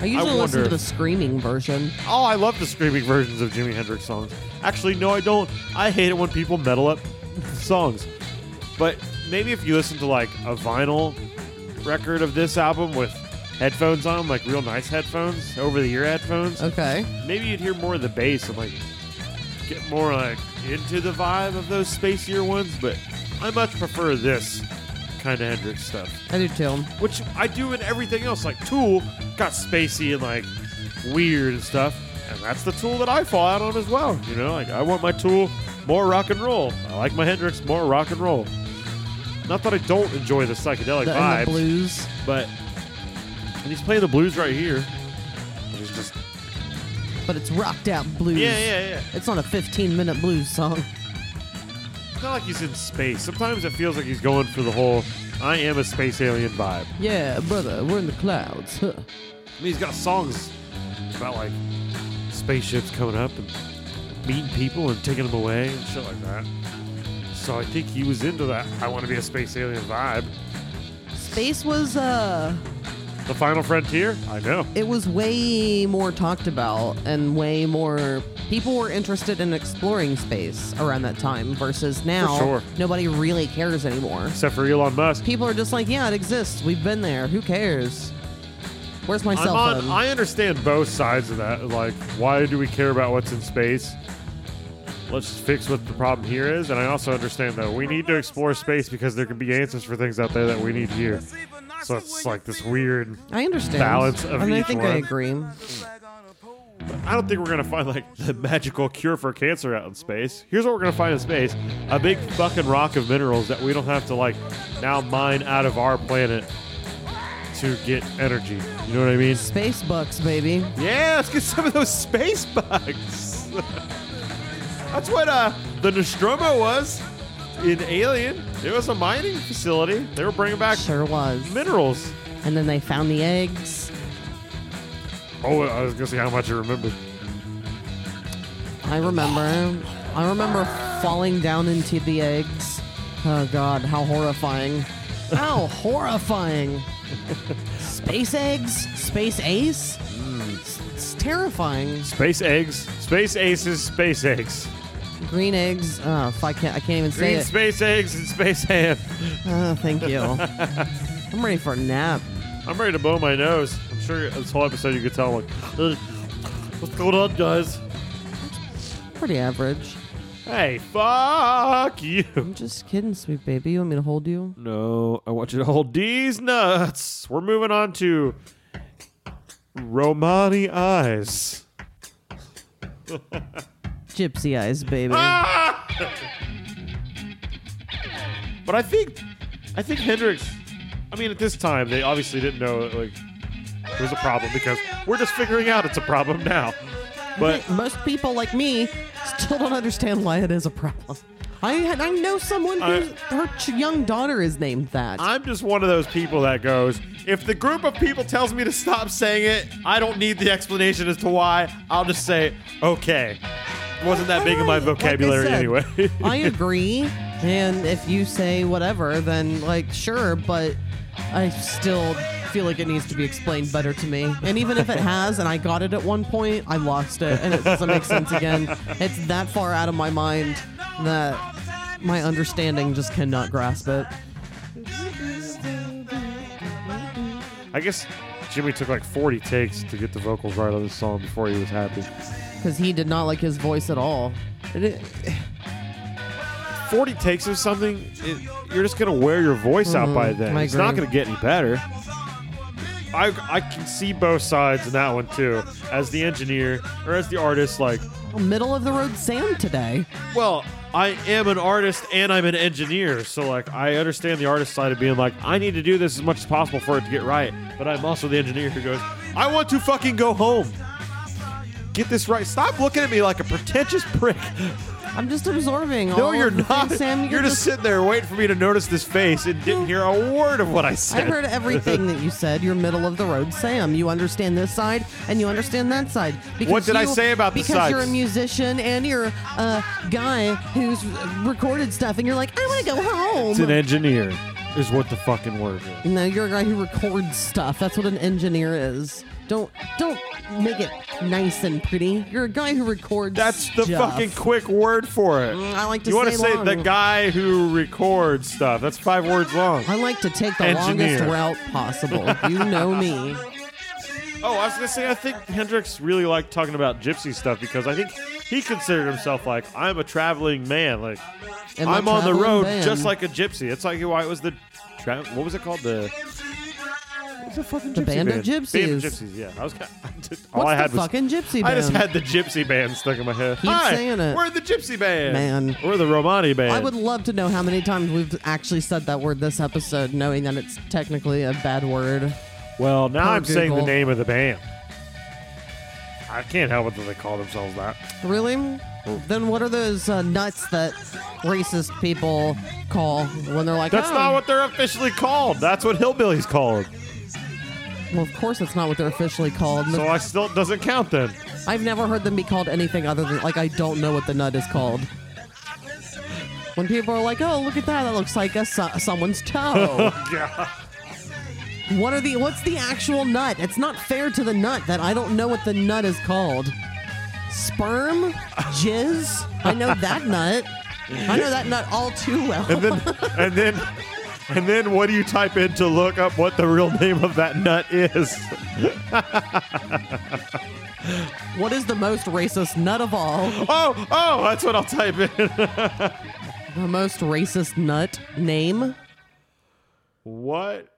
I usually listen wonder to the screaming version. Oh, I love the screaming versions of Jimi Hendrix songs. Actually, no, I don't. I hate it when people metal up songs. But maybe if you listen to like a vinyl record of this album with headphones on, like real nice headphones, over the ear headphones, Okay. maybe you'd hear more of the bass and like get more like into the vibe of those spacier ones. But I much prefer this kind of Hendrix stuff I do too. which I do in everything else. Like Tool got spacey and like weird and stuff, and that's the Tool that I fall out on as well. You know, like I want my Tool more rock and roll. I like my Hendrix more rock and roll. Not that I don't enjoy the psychedelic The, vibes, the blues. but and he's playing the blues right here. He's just But it's rocked out blues. yeah, yeah, yeah. It's not a 15 minute blues song. It's not like he's in space. Sometimes it feels like he's going for the whole "I am a space alien" vibe. Yeah, brother, we're in the clouds. Huh. I mean, he's got songs about like spaceships coming up and meeting people and taking them away and shit like that. So I think he was into that. I want to be a space alien vibe. Space was uh The Final Frontier. I know. it was way more talked about and way more people were interested in exploring space around that time versus now sure. nobody really cares anymore. Except for Elon Musk. People are just like, yeah, it exists. We've been there. Who cares? Where's my I'm cell on. phone? I understand both sides of that. Like, why do we care about what's in space? Let's fix what the problem here is. And I also understand that we need to explore space because there can be answers for things out there that we need here. So it's like this weird I understand. balance of and I each think I one. agree. I don't think we're gonna find like the magical cure for cancer out in space. Here's what we're gonna find in space: a big fucking rock of minerals that we don't have to like now mine out of our planet to get energy. You know what I mean? Space bucks, baby. Yeah, let's get some of those space bugs. That's what uh the Nostromo was in Alien. It was a mining facility. They were bringing back Sure was. minerals. And then they found the eggs. Oh, I was gonna see how much you remembered. I remember. I remember falling down into the eggs. Oh god, how horrifying. How horrifying. Space eggs? Space ace? Hmm. It's, it's terrifying. Space eggs, space aces, space eggs. Green eggs. Oh, if I can't I can't even say Green it. space eggs and space ham. Oh, thank you. I'm ready for a nap. I'm ready to blow my nose. I'm sure this whole episode you could tell like, "Uh, what's going on, guys? Pretty average. Hey, fuck you. I'm just kidding, sweet baby. You want me to hold you? No, I want you to hold these nuts. We're moving on to Romani Eyes. Gypsy eyes, baby. Ah! But I think, I think Hendrix. I mean, at this time, they obviously didn't know like it was a problem because we're just figuring out it's a problem now. But most people like me still don't understand why it is a problem. I I know someone whose her ch- young daughter is named that. I'm just one of those people that goes, if the group of people tells me to stop saying it, I don't need the explanation as to why. I'll just say, okay. Wasn't that big in my Alright, like I vocabulary said, anyway. I agree, and if you say whatever, then like sure, but I still feel like it needs to be explained better to me. And even if it has, and I got it at one point, I lost it, and it doesn't make sense again. It's that far out of my mind that my understanding just cannot grasp it. I guess Jimi took like 40 takes to get the vocals right on this song before he was happy. Because he did not like his voice at all. And it, 40 takes of something, it, you're just going to wear your voice out by mm-hmm. then. I It's not agree. going to get any better. I, I can see both sides in that one too. As the engineer or as the artist, like, Middle of the road Sam today. well, I am an artist and I'm an engineer, so like I understand the artist side of being like, I need to do this as much as possible for it to get right. But I'm also the engineer who goes, I want to fucking go home. Get this right. Stop looking at me like a pretentious prick. I'm just absorbing. No, all you're of the not. things, Sam. You're, just, sitting there waiting for me to notice this face and didn't hear a word of what I said. I said. heard everything that you said. You're middle of the road, Sam. You understand this side and you understand that side. Because What did I you- say about the Because you're a musician and you're a guy who's recorded stuff, and you're like, I want to go home. It's an engineer, is what the fucking word is. no, you're a guy who records stuff. That's what an engineer is. Don't don't make it nice and pretty. You're a guy who records. That's the stuff. fucking quick word for it. Mm, I like to you wanna say say the guy who records stuff. That's five words long. I like to take the Engineer. longest route possible. you know me. Oh, I was gonna say I think Hendrix really liked talking about gypsy stuff because I think he considered himself like I'm a traveling man. Like I'm on the road just like a gypsy. It's like why it was the tra- what was it called the what's the fucking The gypsy band of gypsies. Band of gypsies. gypsies. Yeah, I was. all What's I the had was fucking gypsy band? I just had the gypsy band stuck in my head. Keep Hi, saying it. We're the gypsy band. Man. We're the Romani band. I would love to know how many times we've actually said that word this episode, knowing that it's technically a bad word. Well, now Per I'm saying the Google. name of the band. I can't help it that they call themselves that. Really? Then what are those uh, nuts that racist people call when they're like, That's "Oh." not what they're officially called. That's what hillbillies called. Well, of course, that's not what they're officially called. So I still doesn't count then. I've never heard them be called anything other than like I don't know what the nut is called. When people are like, "Oh, look at that! That looks like a so- someone's toe." Oh, yeah. what are the? What's the actual nut? It's not fair to the nut that I don't know what the nut is called. Sperm, jizz. I know that nut. I know that nut all too well. And then and then and then what do you type in to look up what the real name of that nut is? what is the most racist nut of all? Oh, oh, that's what I'll type in. The most racist nut name? what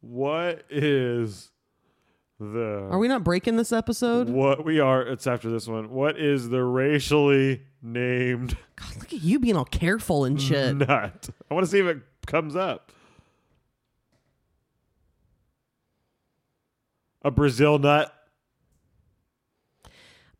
what is the Are we not breaking this episode? what we are it's after this one. What is the racially named God, look at you being all careful and shit. nut? I want to see if it comes up. A Brazil nut.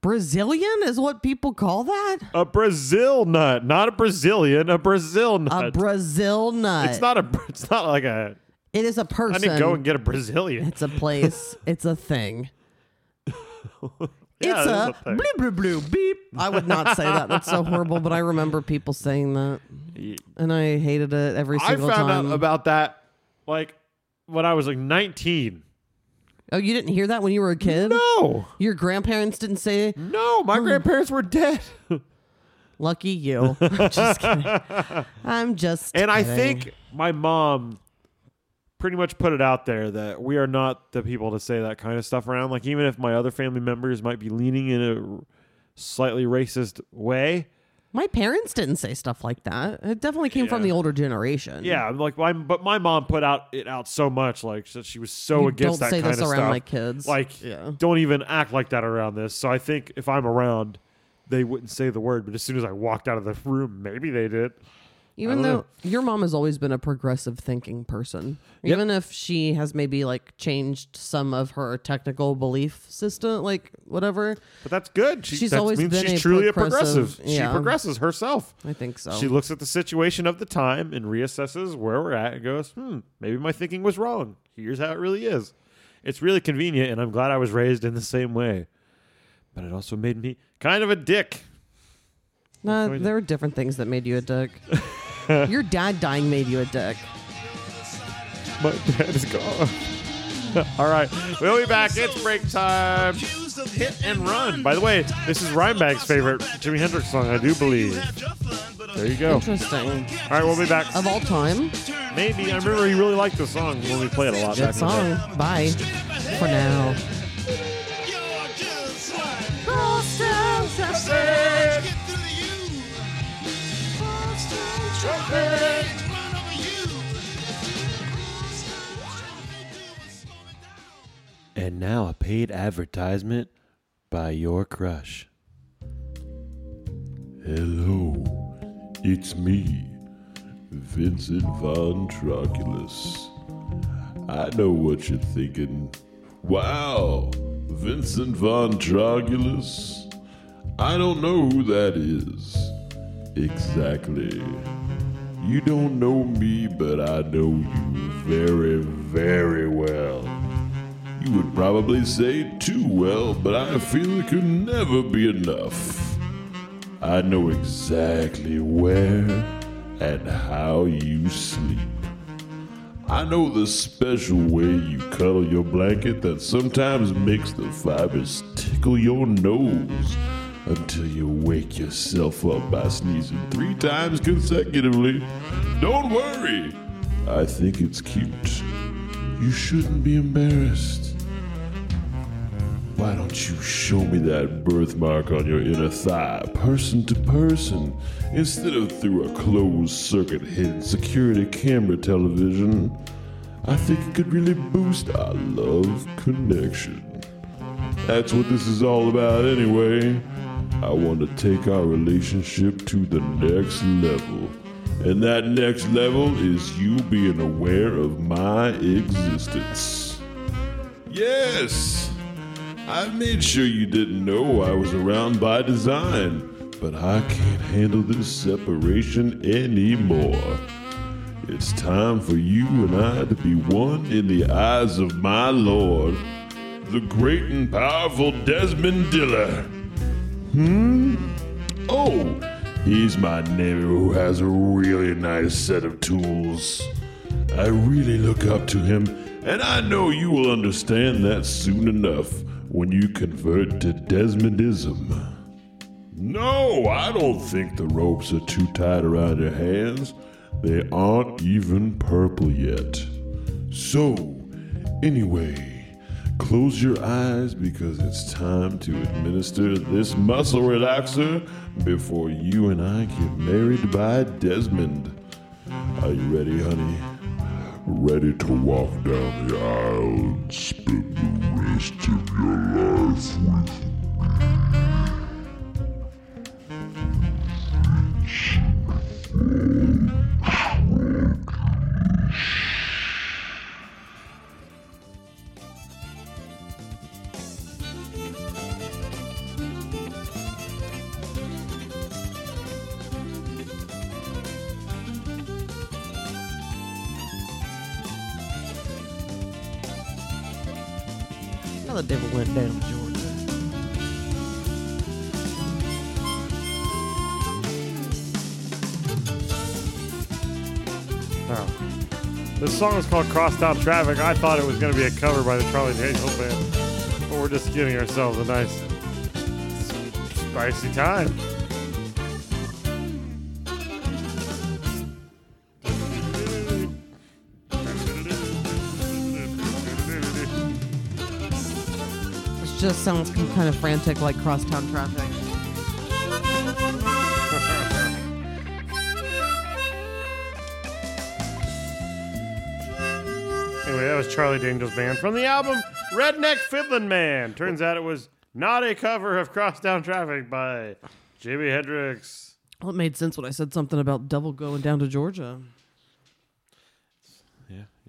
Brazilian is what people call that? A Brazil nut, not a Brazilian, a Brazil nut. A. Brazil nut. it's not a. It's not like a. It is a person. didn't go and get a Brazilian. it's a place. it's a thing. Yeah, it's a, blue blue blue beep. I would not say that. That's so horrible. But I remember people saying that, and I hated it every single time. I single found time. out about that like when I was like 19. oh, you didn't hear that when you were a kid? No, Your grandparents didn't say, no, my hmm. grandparents were dead. "Lucky you." I'm just kidding. I'm just. and I kidding. think my mom pretty much put it out there that we are not the people to say that kind of stuff around. Like even if my other family members might be leaning in a slightly racist way. My parents didn't say stuff like that. It definitely came from the older generation. Yeah, like, my, but my mom put out it out so much, like she was so You against don't that say kind this of around stuff. my kids. Like, Yeah. don't even act like that around this. So I think if I'm around, they wouldn't say the word. But as soon as I walked out of the room, maybe they did. Even though don't your mom has always been a progressive thinking person, Yep. even if she has maybe like changed some of her technical belief system, like whatever, But that's good. She, She's always means been she's a truly a progressive- progressive. She progresses herself. I think so. She looks at the situation of the time and reassesses where we're at and goes, hmm, maybe my thinking was wrong. Here's how it really is. It's really convenient, and I'm glad I was raised in the same way. But it also made me kind of a dick. Nah, there were different things that made you a dick. your dad dying made you a dick. My dad is gone. All right, we'll be back. It's break time. Hit and run. By the way, this is Rhymebag's favorite Jimi Hendrix song, I do believe. There you go. Interesting. All right, we'll be back. Of all time, Maybe I remember he really liked the song when we played it a lot good back in the day. song. Bye. For now. And now a paid advertisement by your crush. Hello, it's me, Vincent Von Troculus. I know what you're thinking. Wow, Vincent Von Troculus? I don't know who that is. Exactly. You don't know me, but I know you very, very well. You would probably say too well, but I feel it could never be enough. I know exactly where and how you sleep. I know the special way you cuddle your blanket that sometimes makes the fibers tickle your nose until you wake yourself up by sneezing three times consecutively. Don't worry, I think it's cute. You shouldn't be embarrassed. Why don't you show me that birthmark on your inner thigh, person to person, instead of through a closed circuit hidden security camera television? I think it could really boost our love connection. That's what this is all about, anyway. I want to take our relationship to the next level. And that next level is you being aware of my existence. Yes! I made sure you didn't know I was around by design, but I can't handle this separation anymore. It's time for you and I to be one in the eyes of my Lord, the great and powerful Desmond Diller. Hmm? Oh, he's my neighbor who has a really nice set of tools. I really look up to him, and I know you will understand that soon enough when you convert to Desmondism. No, I don't think the ropes are too tight around your hands. They aren't even purple yet. So, anyway, close your eyes because it's time to administer this muscle relaxer before you and I get married by Desmond. Are you ready, honey? Ready to walk down the aisle and spend the rest of your life with Now Georgia. Oh. This song is called Crosstown Traffic. I thought it was going to be a cover by the Charlie Daniels Band. But we're just giving ourselves a nice, spicy time. just sounds kind of frantic, like crosstown traffic. anyway, that was Charlie Daniels Band from the album Redneck Fiddlin' Man. Turns out it was not a cover of Crosstown Traffic by Jimi Hendrix. Well, it made sense when I said something about double going down to Georgia.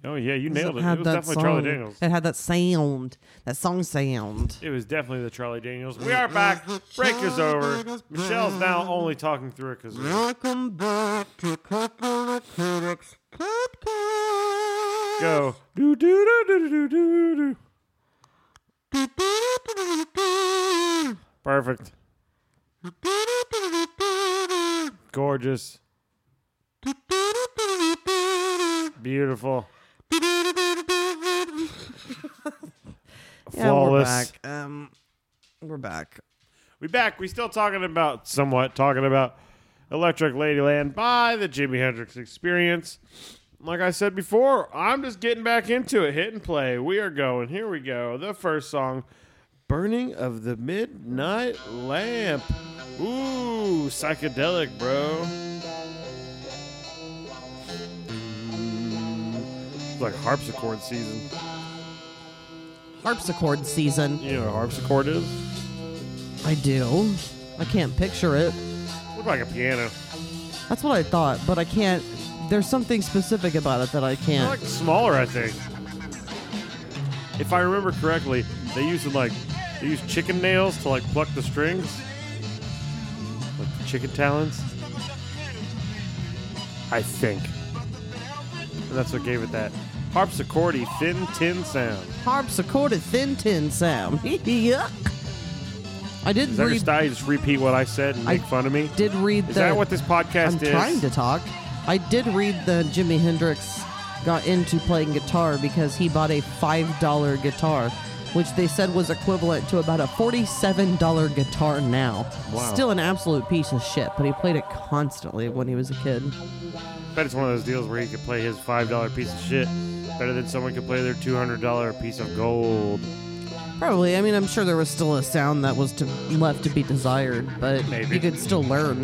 Yeah. Oh yeah, you nailed it. It had was that definitely song. Charlie Daniels. It had that sound, that song sound. It was definitely the Charlie Daniels. We are back. Break is over. Michelle's now only talking through it because Welcome back to Couple of Critics Podcast. go do do do do do do do. Perfect. Gorgeous. Beautiful. Yeah, we're Flawless. back. Um, we're back. We back. We still talking about somewhat talking about Electric Ladyland by the Jimi Hendrix Experience. Like I said before, I'm just getting back into it. Hit and play. We are going. Here we go. The first song, "Burning of the Midnight Lamp." Ooh, psychedelic, bro. It's like harpsichord season. Harpsichord season. You know what a harpsichord is? I do. I can't picture it. Look like a piano. That's what I thought, but I can't. There's something specific about it that I They're can't. like smaller, I think. If I remember correctly, they used to like they use chicken nails to like pluck the strings, like the chicken talons. I think, that's what gave it that harpsichordy thin tin sound. Harpsichord a thin tin sound. Yuck. I did Is that your read. style? You just repeat what I said and I make fun of me. Did read Is the. that what this podcast I'm is? trying to talk. I did read the Jimi Hendrix got into playing guitar because he bought a $5 guitar, which they said was equivalent to about a $47 guitar now. Wow. Still an absolute piece of shit, but he played it constantly when he was a kid. bet it's one of those deals where he could play his five dollar piece of shit better than someone could play their two hundred dollar piece of gold. Probably. I mean, I'm sure there was still a sound that was to, left to be desired, but Maybe. you could still learn.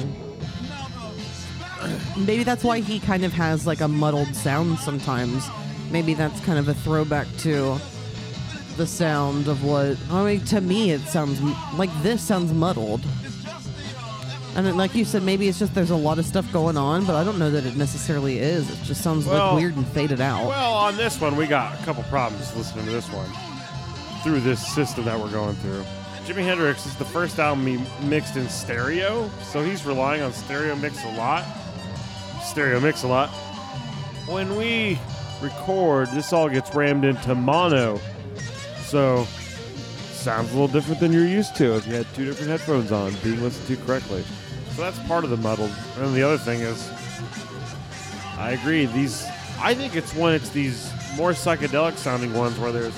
Maybe that's why he kind of has like a muddled sound sometimes. Maybe that's kind of a throwback to the sound of what. I mean, to me, it sounds like this sounds muddled. And then, like you said, maybe it's just there's a lot of stuff going on, but I don't know that it necessarily is. It just sounds Well- like weird and faded out. Well, on this one, we got a couple problems listening to this one through this system that we're going through. Jimi Hendrix is the first album he mixed in stereo, so he's relying on stereo mix a lot. Stereo mix a lot. When we record, this all gets rammed into mono, so sounds a little different than you're used to if you had two different headphones on being listened to correctly. So that's part of the muddled. And the other thing is, I agree. These, I think it's when it's these more psychedelic sounding ones where there's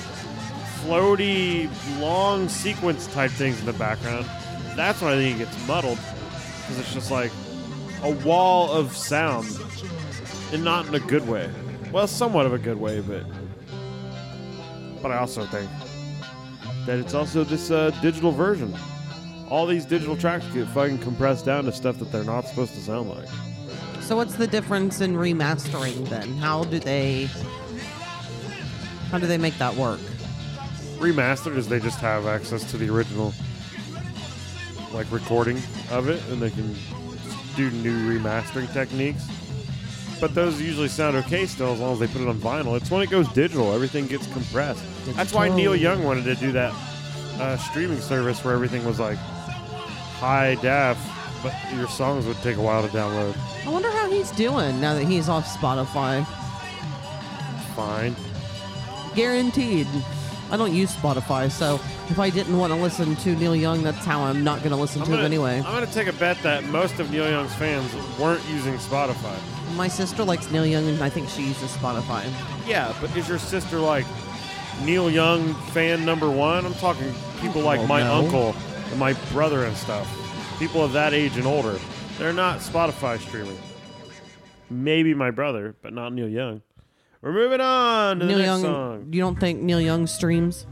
floaty, long sequence type things in the background. That's when I think it gets muddled because it's just like a wall of sound, and not in a good way. Well, somewhat of a good way, but but I also think that it's also this uh, digital version. All these digital tracks get fucking compressed down to stuff that they're not supposed to sound like. So what's the difference in remastering then? How do they how do they make that work? remastered is they just have access to the original like recording of it and they can do new remastering techniques but those usually sound okay still as long as they put it on vinyl it's when it goes digital everything gets compressed that's why neil young wanted to do that uh, streaming service where everything was like high def but your songs would take a while to download I wonder how he's doing now that he's off Spotify. fine Guaranteed. I don't use Spotify, so if I didn't want to listen to Neil Young, that's how I'm not going to listen I'm to gonna, him anyway. I'm gonna take a bet that most of Neil Young's fans weren't using Spotify. My sister likes Neil Young, and I think she uses Spotify. Yeah, but is your sister like Neil Young fan number one? I'm talking people like Well, my no. uncle and my brother and stuff. People of that age and older. They're not Spotify streaming. Maybe my brother, but not Neil Young. We're moving on to Neil the next Young, song. you don't think Neil Young streams?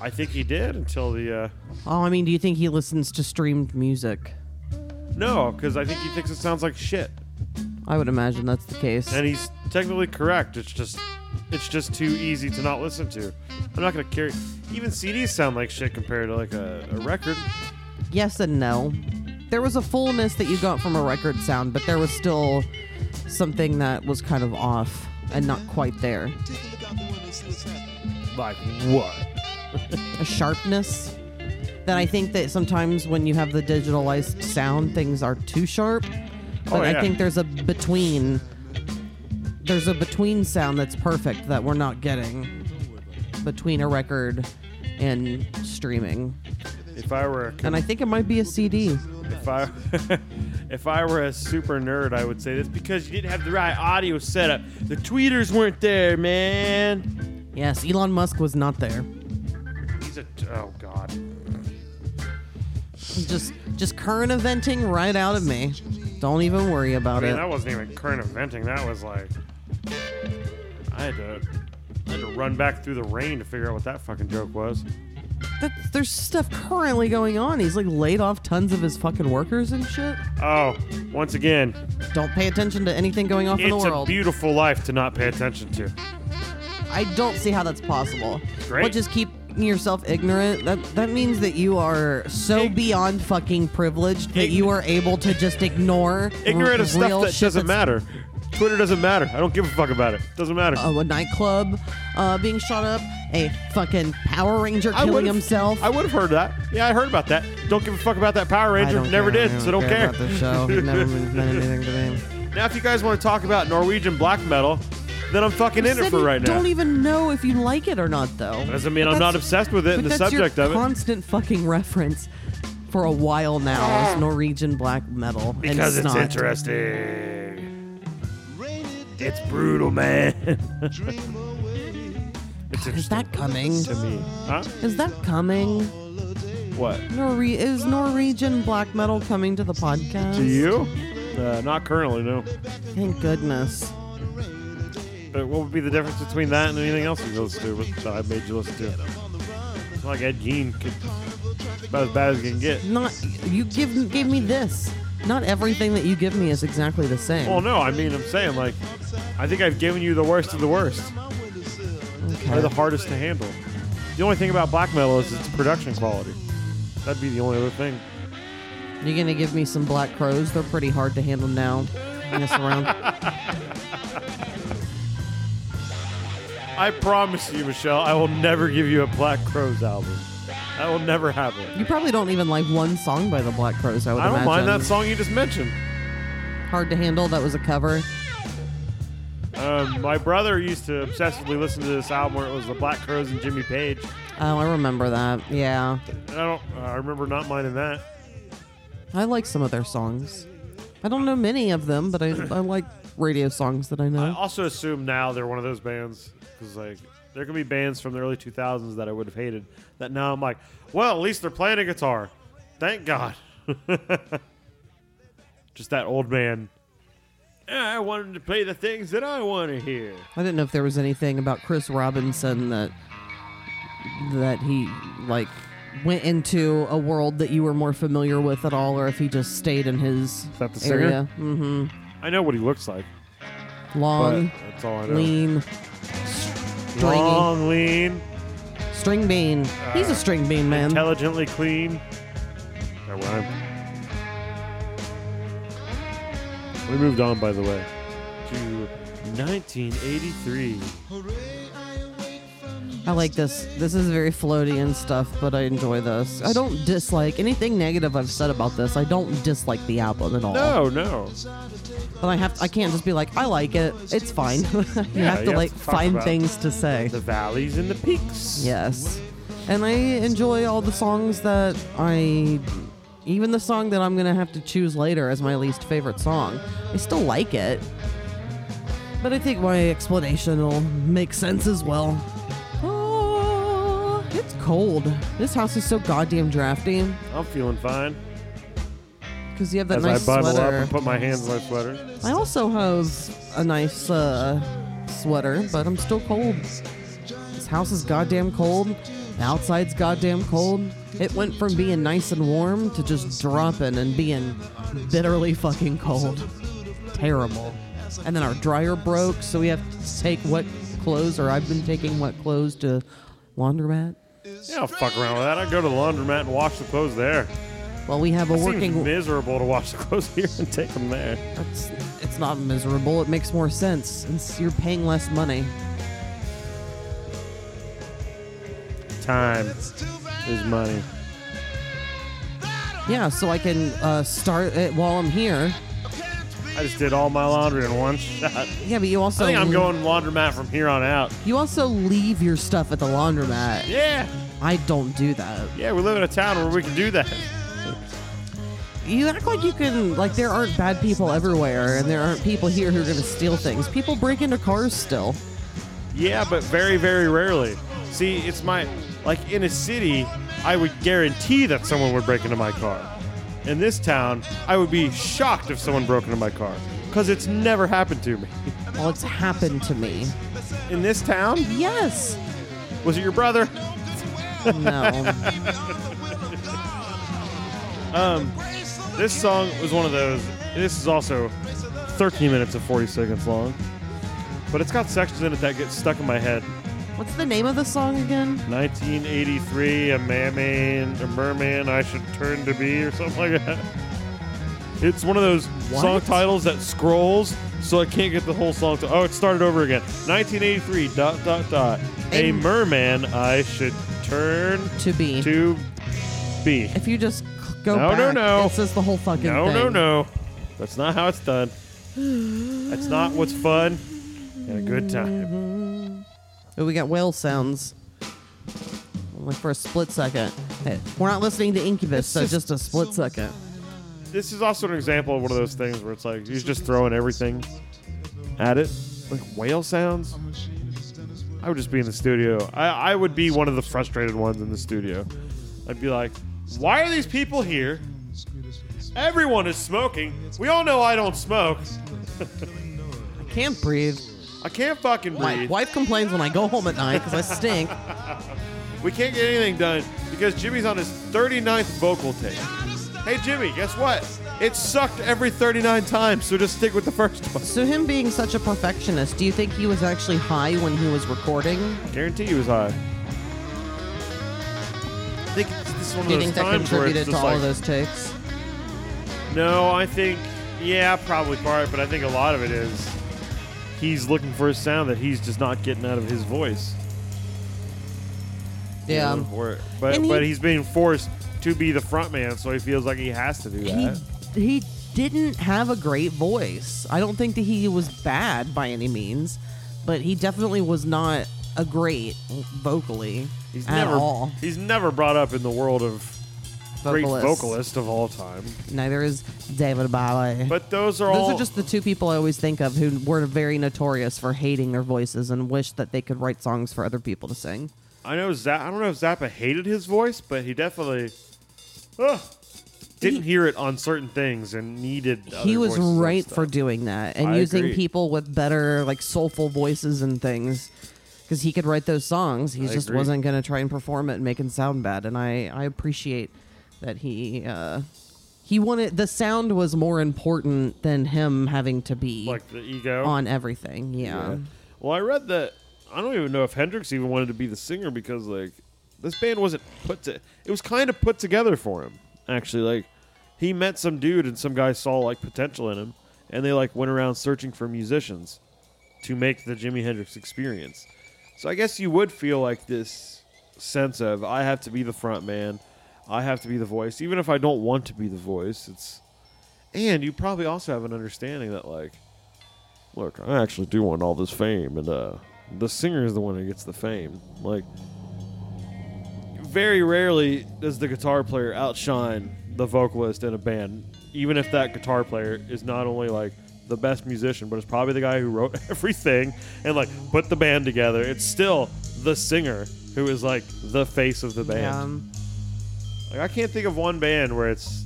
I think he did until the uh, Oh, I mean, do you think he listens to streamed music? no, because I think he thinks it sounds like shit. I would imagine that's the case. And he's technically correct. It's just it's just too easy to not listen to. I'm not gonna carry. Even CDs sound like shit compared to like a, a record. Yes and no. There was a fullness that you got from a record sound, but there was still something that was kind of off and not quite there. Like what? A sharpness that I think that sometimes when you have the digitalized sound, things are too sharp. But Oh, I think there's a between. There's a between sound that's perfect that we're not getting between a record and streaming. If I were a And I think it might be a CD. If I if I were a super nerd, I would say that's because you didn't have the right audio setup. The tweeters weren't there, man. Yes, Elon Musk was not there. He's a oh god. Just just current eventing right out of me. Don't even worry I about mean, it. that wasn't even current eventing. That was like I had to I had to run back through the rain to figure out what that fucking joke was. That, there's stuff currently going on. He's like laid off tons of his fucking workers and shit. Oh, once again, Don't pay attention to anything going off in the it's a world. beautiful life to not pay attention to. I don't see how that's possible. Great. But just keep yourself ignorant. That that means that you are so Ig- beyond fucking privileged that you are able to just ignore Ignorant r- of stuff that doesn't matter. Twitter doesn't matter. I don't give a fuck about it. Doesn't matter. Oh, a nightclub uh, being shot up, a fucking Power Ranger I killing would've- himself. I would have heard that. Yeah, I heard about that. Don't give a fuck about that Power Ranger. don't Never care. did, I so don't care. about the show. Never meant anything to me. Now, if you guys want to talk about Norwegian black metal, then I'm fucking in it Said for you right now. Don't even know if you like it or not, though. Doesn't mean But I'm not obsessed with it but and the that's subject your of it. constant fucking reference for a while now is Norwegian black metal. and Because it's not. interesting. It's brutal, man. it's Is interesting that coming? to me. Huh? Is that coming? What? Norwe- is Norwegian black metal coming to the podcast? To you? Uh, not currently, no. Thank goodness. But what would be the difference between that and anything else you listen to that I made you listen to? It's not like Ed Gein could about as bad as you can get. Not you give gave me this. Not everything that you give me is exactly the same. Well, no, I mean, I'm saying like, I think I've given you the worst of the worst. Okay. They're the hardest to handle. The only thing about black metal is its production quality. That'd be the only other thing. You're gonna give me some Black Crowes. They're pretty hard to handle now. this around. I promise you, Michelle, I will never give you a Black Crowes album. That will never happen. You probably don't even like one song by the Black Crowes. I would imagine. I don't imagine. mind that song you just mentioned. Hard to handle. That was a cover. Um, my brother used to obsessively listen to this album where it was the Black Crowes and Jimmy Page. Oh, I remember that. Yeah, I don't. Uh, I remember not minding that. I like some of their songs. I don't know many of them, but I, I like radio songs that I know. I also assume now they're one of those bands because like there can be bands from the early 2000s that I would have hated. That now I'm like, well, at least they're playing a guitar. Thank God. Just that old man. I wanted to play the things that I want to hear. I didn't know if there was anything about Chris Robinson that that he like went into a world that you were more familiar with at all, or if he just stayed in his that the singer? area. Mm-hmm. I know what he looks like, but Long, that's all I know. lean, stringy, Long, lean, string bean. He's a uh, string bean man. intelligently clean. That rhyme. We moved on, by the way, to 1983. I like this. This is very floaty and stuff, but I enjoy this. I don't dislike anything negative I've said about this. I don't dislike the album at all. No, no. But I have I can't just be like, I like it. It's fine. you have to you have like to find things to say. The valleys and the peaks. Yes. And I enjoy all the songs that I even the song that I'm gonna have to choose later as my least favorite song. I still like it. But I think my explanation will make sense as well. Cold. This house is so goddamn drafty. I'm feeling fine. Because you have that As nice I bundle sweater. up and put my hands in my sweater. I also have a nice uh, sweater, but I'm still cold. This house is goddamn cold. The outside's goddamn cold. It went from being nice and warm to just dropping and being bitterly fucking cold. Terrible. And then our dryer broke, so we have to take what clothes, or I've been taking wet clothes to laundromat. Yeah, I'll fuck around with that. I go to the laundromat and wash the clothes there. Well, we have a It working. seems miserable to wash the clothes here and take them there. It's, it's not miserable. It makes more sense since you're paying less money. Time is money. Yeah, so I can uh, start it while I'm here. I just did all my laundry in one shot. Yeah, but you also I think I'm going laundromat from here on out. You also leave your stuff at the laundromat. Yeah. I don't do that. Yeah, we live in a town where we can do that. You act like you can like there aren't bad people everywhere, and there aren't people here who are going to steal things. People break into cars still. Yeah, but very, very rarely. See, it's my like in a city, I would guarantee that someone would break into my car. In this town, I would be shocked if someone broke into my car because it's never happened to me. Well, it's happened to me. In this town, Yes. was it your brother? No. um, This song was one of those. This is also 13 minutes and 40 seconds long, but it's got sections in it that get stuck in my head. What's the name of the song again? 1983, a merman, a merman I should turn to be, or something like that. It's one of those song titles that scrolls, so I can't get the whole song. To, oh, it started over again. 1983, dot, dot, dot. A A- merman I should turn To be. to be. If you just go No, back, no, no. it says the whole fucking No, thing. no, no. That's not how it's done. That's not what's fun and a good time. Oh, we got whale sounds. Only for a split second. Hey, we're not listening to Incubus, so just- just a split second. This is also an example of one of those things where it's like he's just throwing everything at it. Like whale sounds. I would just be in the studio. I, I would be one of the frustrated ones in the studio. I'd be like, why are these people here? Everyone is smoking. We all know I don't smoke. I can't breathe. I can't fucking breathe. My wife complains when I go home at night because I stink. We can't get anything done because Jimi's on his 39th vocal take. Hey, Jimi, guess what? It sucked every 39 times, so just stick with the first one. So him being such a perfectionist, do you think he was actually high when he was recording? Guarantee he was high. I think this is one of Do you those think that times where it's contributed to just all like, of those takes? No, I think, yeah, probably part, but I think a lot of it is he's looking for a sound that he's just not getting out of his voice. you Yeah. know, um, where- but he- but he's being forced to be the front man, so he feels like he has to do He that. he didn't have a great voice. I don't think that he was bad by any means, but he definitely was not a great vocally He's at never all. he's never brought up in the world of great Vocalist. vocalist of all time. Neither is David Bowie. But those are all. Those are just the two people I always think of who were very notorious for hating their voices and wish that they could write songs for other people to sing. I know Zappa. I don't know if Zappa hated his voice, but he definitely uh, didn't He- hear it on certain things and needed. he was right for doing that and I using agree. people with better like soulful voices and things because he could write those songs he I just agree. wasn't going to try and perform it and make it sound bad and i i appreciate that he uh he wanted the sound was more important than him having to be like the ego. on everything yeah. Yeah. Well, I read that. I don't even know if Hendrix even wanted to be the singer because like this band wasn't put to. It was kind of put together for him. Actually, like he met some dude and some guy saw like potential in him, and they like went around searching for musicians to make the Jimi Hendrix experience. So I guess you would feel like this sense of I have to be the front man, I have to be the voice, even if I don't want to be the voice. It's and you probably also have an understanding that like look, I actually do want all this fame, and uh, the singer is the one who gets the fame. Like, very rarely does the guitar player outshine the vocalist in a band, even if that guitar player is not only like the best musician, but is probably the guy who wrote everything and like put the band together. It's still the singer who is like the face of the band. Like I can't think of one band where it's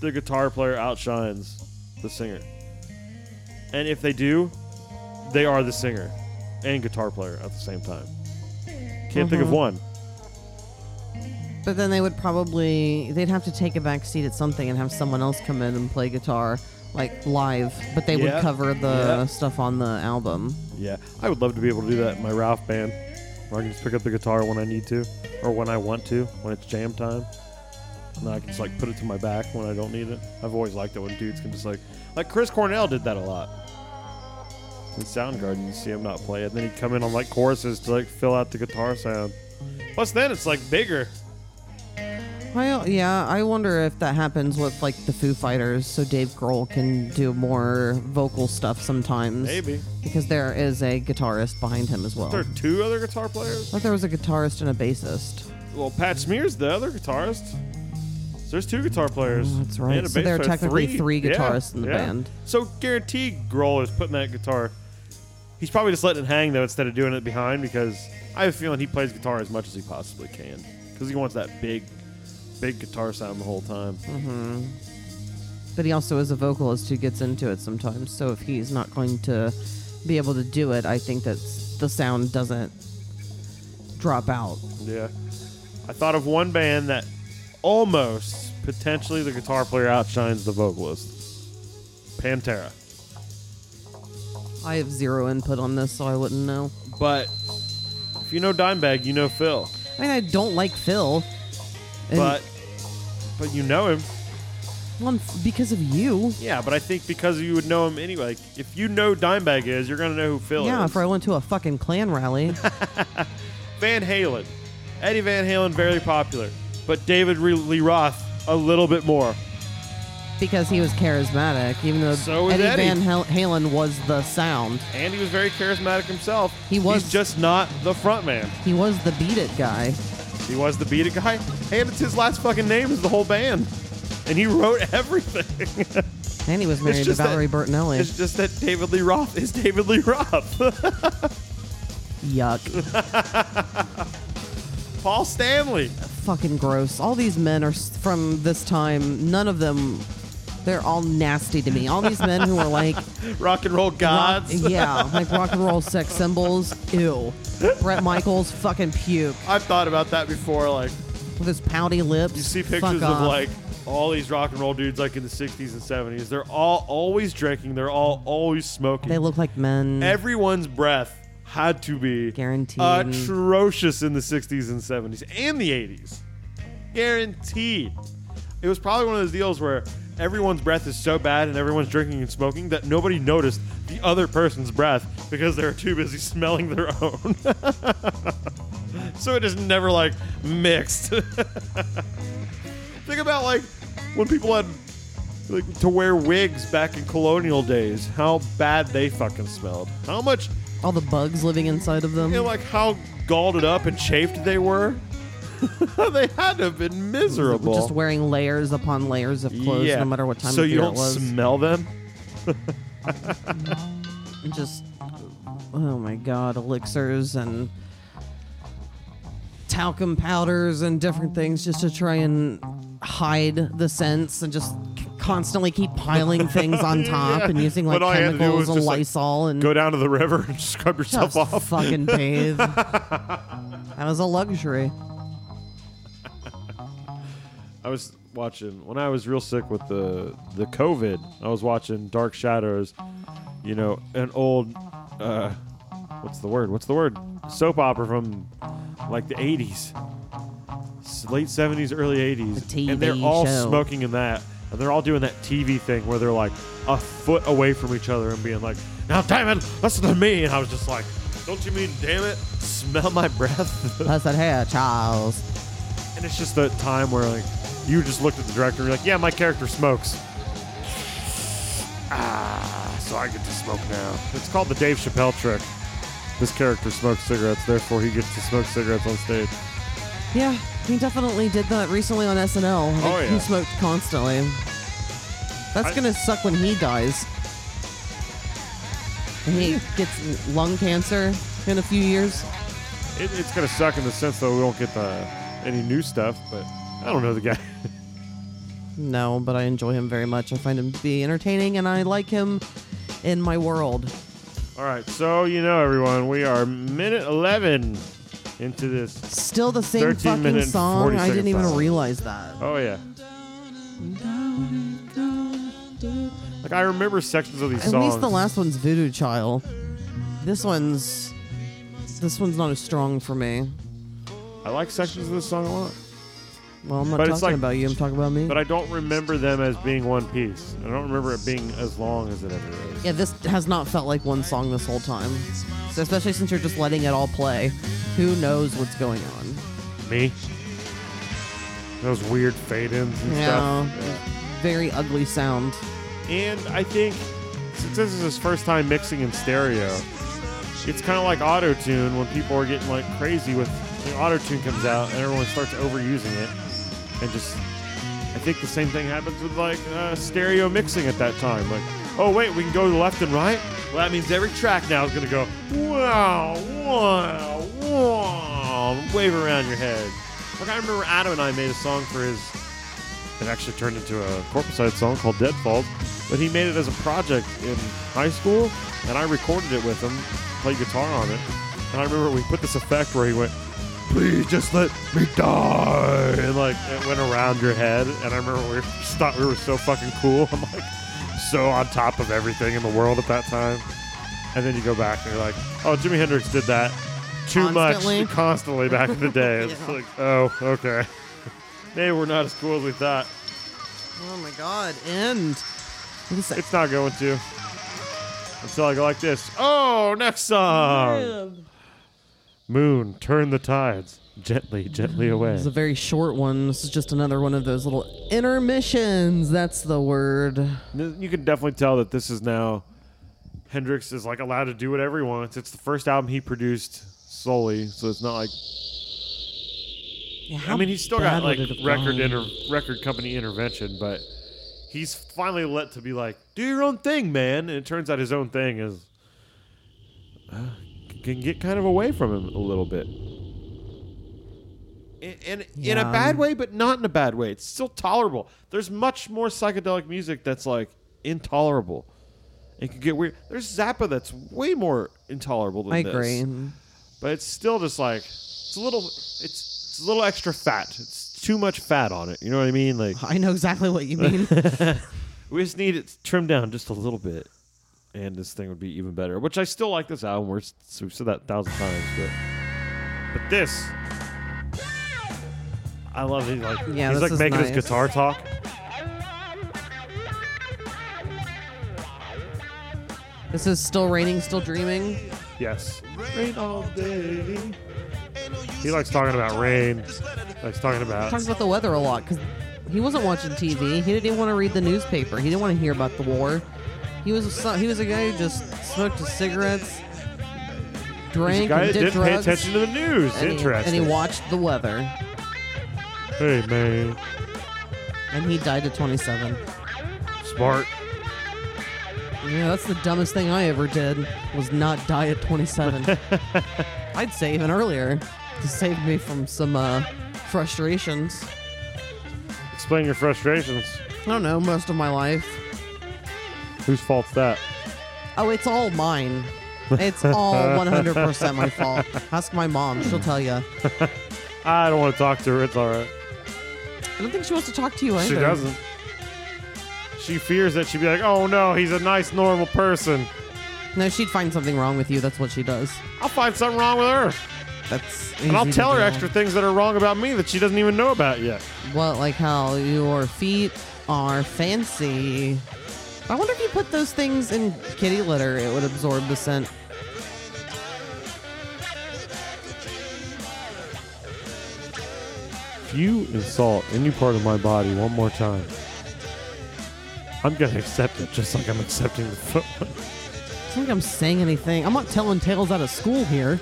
the guitar player outshines the singer. And if they do, they are the singer and guitar player at the same time. Can't think of Mhm. one. but then they would probably they'd have to take a back seat at something and have someone else come in and play guitar like live, but they Yeah. would cover the Yeah. stuff on the album. Yeah, I would love to be able to do that in my Ralph band, where I can just pick up the guitar when I need to, or when I want to, when it's jam time. And then I can just like put it to my back when I don't need it. I've always liked it when dudes can just like, like Chris Cornell did that a lot. In Soundgarden, you see him not play it, and then he'd come in on like choruses to like fill out the guitar sound. Plus, then it's like bigger. I, yeah, I wonder if that happens with like the Foo Fighters, so Dave Grohl can do more vocal stuff sometimes. Maybe. because there is a guitarist behind him as well. There are two other guitar players. I thought there was a guitarist and a bassist. Well, Pat Smear's the other guitarist. So there's two guitar players. Oh, that's right. and a So bass there are player. technically three Yeah, guitarists in the yeah. band. So guaranteed Grohl is putting that guitar. He's probably just letting it hang though instead of doing it behind because I have a feeling he plays guitar as much as he possibly can because he wants that big, big guitar sound the whole time. Mm-hmm. But he also is a vocalist who gets into it sometimes. So if he's not going to be able to do it, I think that the sound doesn't drop out. Yeah. I thought of one band that almost potentially the guitar player outshines the vocalist. Pantera. I have zero input on this, so I wouldn't know. But if you know Dimebag, you know Phil. I mean, I don't like Phil. And But but you know him. one, because of you. Yeah, but I think because you would know him anyway. Like, if you know Dimebag is, you're gonna know who Phil Yeah, is. Yeah, if I went to a fucking Klan rally. Van Halen. Eddie Van Halen, very popular. But David Lee Roth, a little bit more. because he was charismatic, even though So Eddie, Eddie. Van Hal- Halen was the sound. And he was very charismatic himself. He was- He's just not the front man. He was the beat it guy. He was the beat it guy. And it's his last fucking name is the whole band. And he wrote everything. And he was married to that- Valerie Bertinelli. it's just that David Lee Roth is David Lee Roth. Yuck. Paul Stanley. fucking gross. All these men are from this time. None of them, they're all nasty to me. All these men who are like, Rock and roll rock, gods. yeah, like rock and roll sex symbols. Ew. Bret Michaels, fucking puke I've thought about that before. Like, with his pouty lips. You see Fuck pictures of off. like all these rock and roll dudes like in the 60s and 70s. They're all always drinking. They're all always smoking. They look like men. Everyone's breath had to be Guaranteed. atrocious in the 60s and 70s and the 80s. Guaranteed. It was probably one of those deals where everyone's breath is so bad and everyone's drinking and smoking that nobody noticed the other person's breath because they were too busy smelling their own. so it just never like mixed. Think about like when people had like to wear wigs back in colonial days, how bad they fucking smelled. How much all the bugs living inside of them. you know, like how galled up and chafed they were. they had to have been miserable. Just wearing layers upon layers of clothes, yeah. no matter what time so of you year don't it was. smell them. just oh my god elixirs and talcum powders and different things just to try and hide the scents and just constantly keep piling things on top Yeah. and using like What all you had to do chemicals and just, like, lysol and Go down to the river and scrub yourself just off. fucking bathe that was a luxury I was watching when I was real sick with the the COVID. I was watching Dark Shadows. You know, an old uh, what's the word? What's the word? Soap opera from like the '80s, late '70s, early '80s, The and they're all show. smoking in that, and they're all doing that TV thing where they're like a foot away from each other and being like, "Now, damn it, listen to me," and I was just like, "Don't you mean, damn it, smell my breath?" that's that hair charles And it's just that time where like you just looked at the director and you're like, yeah, my character smokes. Ah, so I get to smoke now. It's called the Dave Chappelle trick. This character smokes cigarettes, therefore he gets to smoke cigarettes on stage. yeah he definitely did that recently on snl Like, Oh, yeah. he smoked constantly that's I- gonna suck when he dies and he gets lung cancer in a few years It, it's gonna suck in the sense that we won't get the, any new stuff, but I don't know the guy. No, but I enjoy him very much. I find him to be entertaining, and I like him in my world. All right, so you know everyone, we are minute 11 into this. Still the same 13 fucking minute song. 40 I didn't second even song. realize that. Oh yeah. Like I remember sections of these songs. At songs. least the last one's Voodoo Child. This one's this one's not as strong for me. I like sections of this song a lot, Well, I'm not But talking like- about you. I'm talking about me. but I don't remember them as being one piece. I don't remember it being as long as it ever is. yeah, this has not felt like one song this whole time. So especially since you're just letting it all play. Who knows what's going on? Me. Those weird fade-ins and Yeah. stuff. Yeah. Very ugly sound. And I think since this is his first time mixing in stereo, it's kind of like auto tune when people are getting like crazy with when auto tune comes out and everyone starts overusing it and just. I think the same thing happens with like uh, stereo mixing at that time. Like, oh wait, we can go left and right. Well, that means every track now is to go wow, wow, wow, wave around your head. Like I remember Adam and I made a song for his it actually turned into a Corpuside song called Deadfalls, but he made it as a project in high school, and I recorded it with him, played guitar on it, and I remember we put this effect where he went, "Please just let me die," and like it went around your head, and I remember we just thought we were so fucking cool. I'm like so on top of everything in the world at that time, and then you go back and you're like, "Oh, Jimi Hendrix did that." Too Constantly? much constantly back in the day. It's like, oh, okay. Maybe we're not as cool as we thought. Oh my god. end. what is that? It's not going to. Until I go like this. Oh, next song. Moon, turn the tides. Gently, gently away. This is a very short one. This is just another one of those little intermissions. That's the word. You can definitely tell that this is now Hendrix is like allowed to do whatever he wants. It's the first album he produced solely, so it's not like Yeah, I mean he's still got like would it have record inter- record company intervention, but he's finally let to be like, do your own thing, man. And it turns out his own thing is uh, can get kind of away from him a little bit. In, in, in a bad um, way, but not in a bad way. It's still tolerable. There's much more psychedelic music that's like intolerable. It can get weird. There's Zappa that's way more intolerable than I this agree. but it's still just like it's a little it's it's a little extra fat. It's too much fat on it. You know what I mean? Like I know exactly what you mean. we just need it trimmed down just a little bit, and this thing would be even better. Which I still like this album. We're, we've said that a thousand times, but but this. I love it. Like Yeah, he's like making his guitar talk. this is still raining, still dreaming. Yes. Rain all day. He likes talking about rain. Likes talking about He Talks about the weather a lot because he wasn't watching TV. He didn't even want to read the newspaper. He didn't want to hear about the war. He was a, he was a guy who just smoked his cigarettes, He's a drank, guy and that did didn't pay drugs, attention to the news. and he, Interesting. and he watched the weather. hey man, And he died at 27. smart. Yeah, that's the dumbest thing I ever did was not die at 27. I'd say even earlier to save me from some uh, frustrations. Explain your frustrations. I don't know, most of my life. Whose fault's that? Oh, it's all mine. It's all 100% my fault. Ask my mom, she'll tell you. I don't want to talk to her. It's all right. I don't think she wants to talk to you either. She doesn't. She fears that she'd be like, "Oh no, he's a nice, normal person." No, she'd find something wrong with you. That's what she does. I'll find something wrong with her, That's and I'll easy to tell her do. extra things that are wrong about me that she doesn't even know about yet. What, like how your feet are fancy. I wonder if you put those things in kitty litter, it would absorb the scent. If you insult any part of my body one more time, I'm gonna accept it, just like I'm accepting the foot. I don't think I'm saying anything. I'm not telling tales out of school here.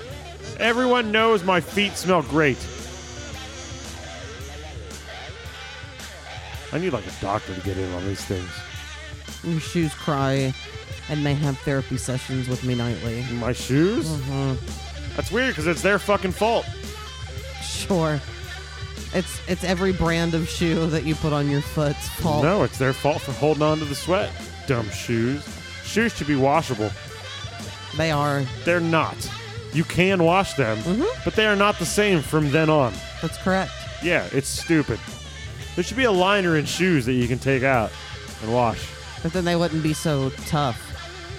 Everyone knows my feet smell great. I need like a doctor to get in on these things. Your shoes cry, and they have therapy sessions with me nightly. My shoes? Uh-huh. That's weird because it's their fucking fault. Sure. It's it's every brand of shoe that you put on your foot's fault. No, it's their fault for holding on to the sweat. Dumb shoes. Shoes should be washable. They are. They're not. You can wash them, but they are not the same from then on. That's correct. Yeah, it's stupid. There should be a liner in shoes that you can take out and wash. But then they wouldn't be so tough.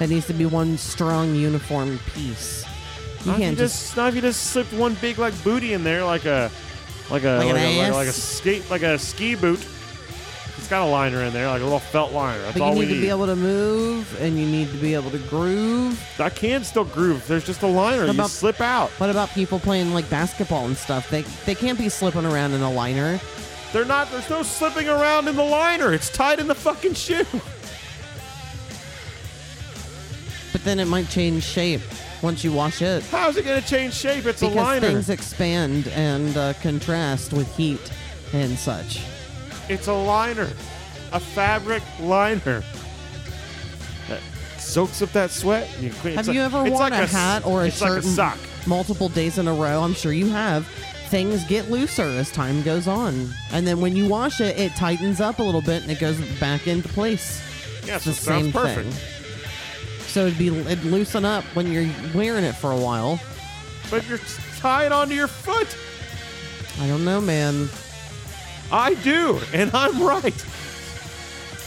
It needs to be one strong uniform piece. You Not if can't you just, just not if you just slipped one big like booty in there like a like a Like like, a, like, like a skate like a ski boot. It's got a liner in there, like a little felt liner. That's all you we need You need to be able to move and you need to be able to groove. I can still groove. There's just a liner. You about- slip out. What about people playing like basketball and stuff? They they can't be slipping around in a liner. They're not. There's no slipping around in the liner. It's tied in the fucking shoe. then it might change shape once you wash it. How's it gonna change shape? It's a because liner. things expand and uh, contrast with heat and such. It's a liner, a fabric liner. That soaks up that sweat. You clean, Have it's you like- ever worn like a hat or a it's shirt like a sock? multiple days in a row? I'm sure you have. Things get looser as time goes on, and then when you wash it, it tightens up a little bit and it goes back into place. Yeah, It's so the sounds same perfect. thing. So it'd be it'd loosen up when you're wearing it for a while. But you're tied onto your foot. I don't know, man. I do, and I'm right.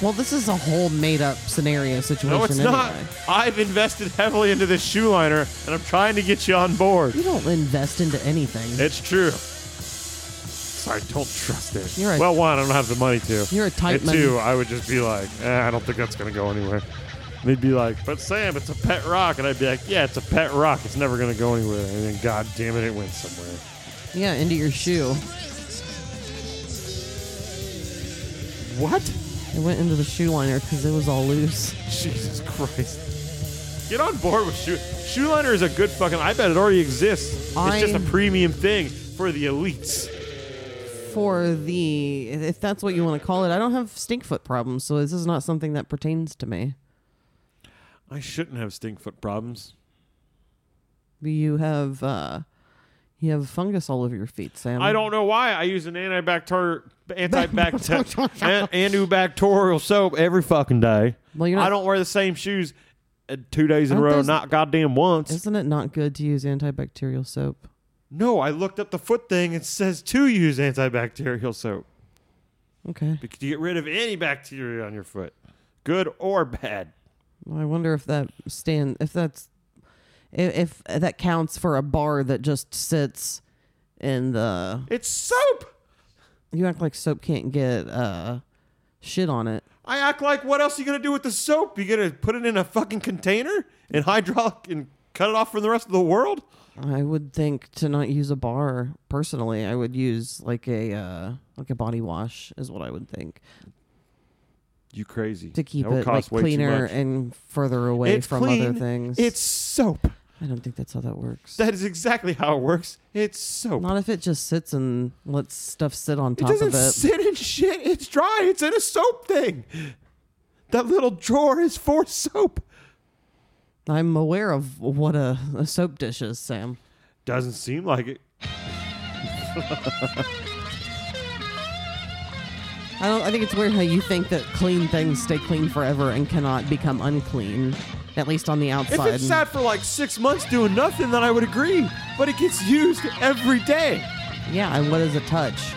Well, this is a whole made up scenario situation. No, it's anyway. not. I've invested heavily into this shoe liner, and I'm trying to get you on board. You don't invest into anything. It's true. Sorry, don't trust it. You're a- well, one, I don't have the money to. You're a tight And two, I would just be like, eh, I don't think that's gonna go anywhere. They'd be like, but Sam, it's a pet rock, and I'd be like, yeah, it's a pet rock. It's never gonna go anywhere. And then, God damn it, it went somewhere. Yeah, into your shoe. What? It went into the shoe liner because it was all loose. Jesus Christ. Get on board with shoe. Shoe liner is a good fucking. I bet it already exists. I- It's just a premium thing for the elites. For the, if that's what you want to call it, I don't have stink foot problems, so this is not something that pertains to me. I shouldn't have stink foot problems. You have, uh, you have fungus all over your feet, Sam. I don't know why. I use an antibacterial antibacterial antibacterial soap every fucking day. Well, you're not- I don't wear the same shoes uh, two days in a Aren't row, those- not goddamn once. Isn't it not good to use antibacterial soap? no, I looked up the foot thing. It says to use antibacterial soap Okay. because you get rid of any bacteria on your foot, good or bad. I wonder if that stand, if that's, if, if that counts for a bar that just sits in the. It's soap. You act like soap can't get uh, shit on it. I act like what else are you gonna do with the soap? You gonna put it in a fucking container and hydraulic and cut it off from the rest of the world? I would think to not use a bar personally. I would use like a uh, like a body wash is what I would think You crazy? to keep That would it like cost way too cleaner much. and further away It's from other things. It's soap. I don't think that's how that works. That is exactly how it works. It's soap. not if it just sits and lets stuff sit on top of it top doesn't of it. sit in shit. It's dry. It's in a soap thing. That little drawer is for soap. I'm aware of what a, a soap dish is, Sam. Doesn't seem like it. I don't. I think it's weird how you think that clean things stay clean forever and cannot become unclean, at least on the outside. If outside. it sat for like six months doing nothing, then I would agree. But it gets used every day. yeah, and what is a touch?